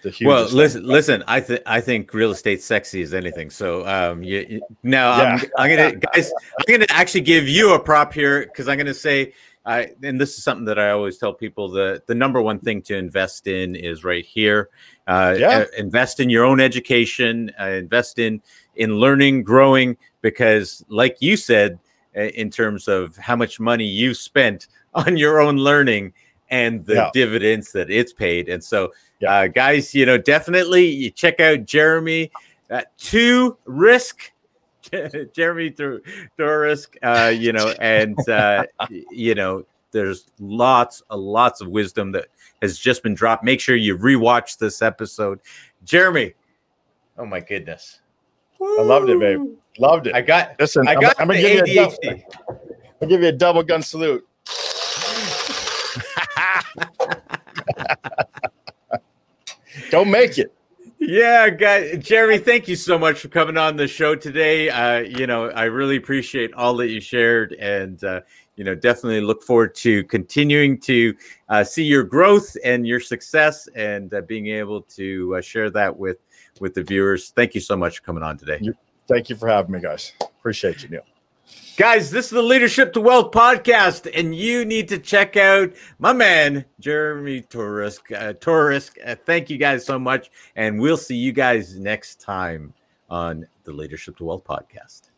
the huge. well listen listen i think i think real estate's sexy as anything so um you, you- now I'm, I'm gonna guys i'm gonna actually give you a prop here because i'm gonna say I and this is something that i always tell people the the number one thing to invest in is right here uh Yeah. uh, invest in your own education uh, invest in in learning growing because like you said uh, in terms of how much money you spent on your own learning and the Yeah. dividends that it's paid and so Yeah. uh, guys, you know, definitely you check out Jeremy uh, Torisk. Jeremy through risk, uh, you know, and uh, you know, there's lots, uh, lots of wisdom that has just been dropped. Make sure you rewatch this episode, Jeremy. Oh my goodness, I loved it, babe. Loved it. I got, Listen, I I'm, got I'm the gonna give you a double, ADHD. I'll give you a double gun salute. Don't make it. Yeah, guys, Jeremy, thank you so much for coming on the show today. Uh, you know, I really appreciate all that you shared, and uh, you know, definitely look forward to continuing to uh, see your growth and your success, and uh, being able to uh, share that with with the viewers. Thank you so much for coming on today. Thank you for having me, guys. Appreciate you, Neil. Guys, this is the Leadership to Wealth podcast, and you need to check out my man, Jeremy Torisk. Uh, Torisk, uh, thank you guys so much, and we'll see you guys next time on the Leadership to Wealth podcast.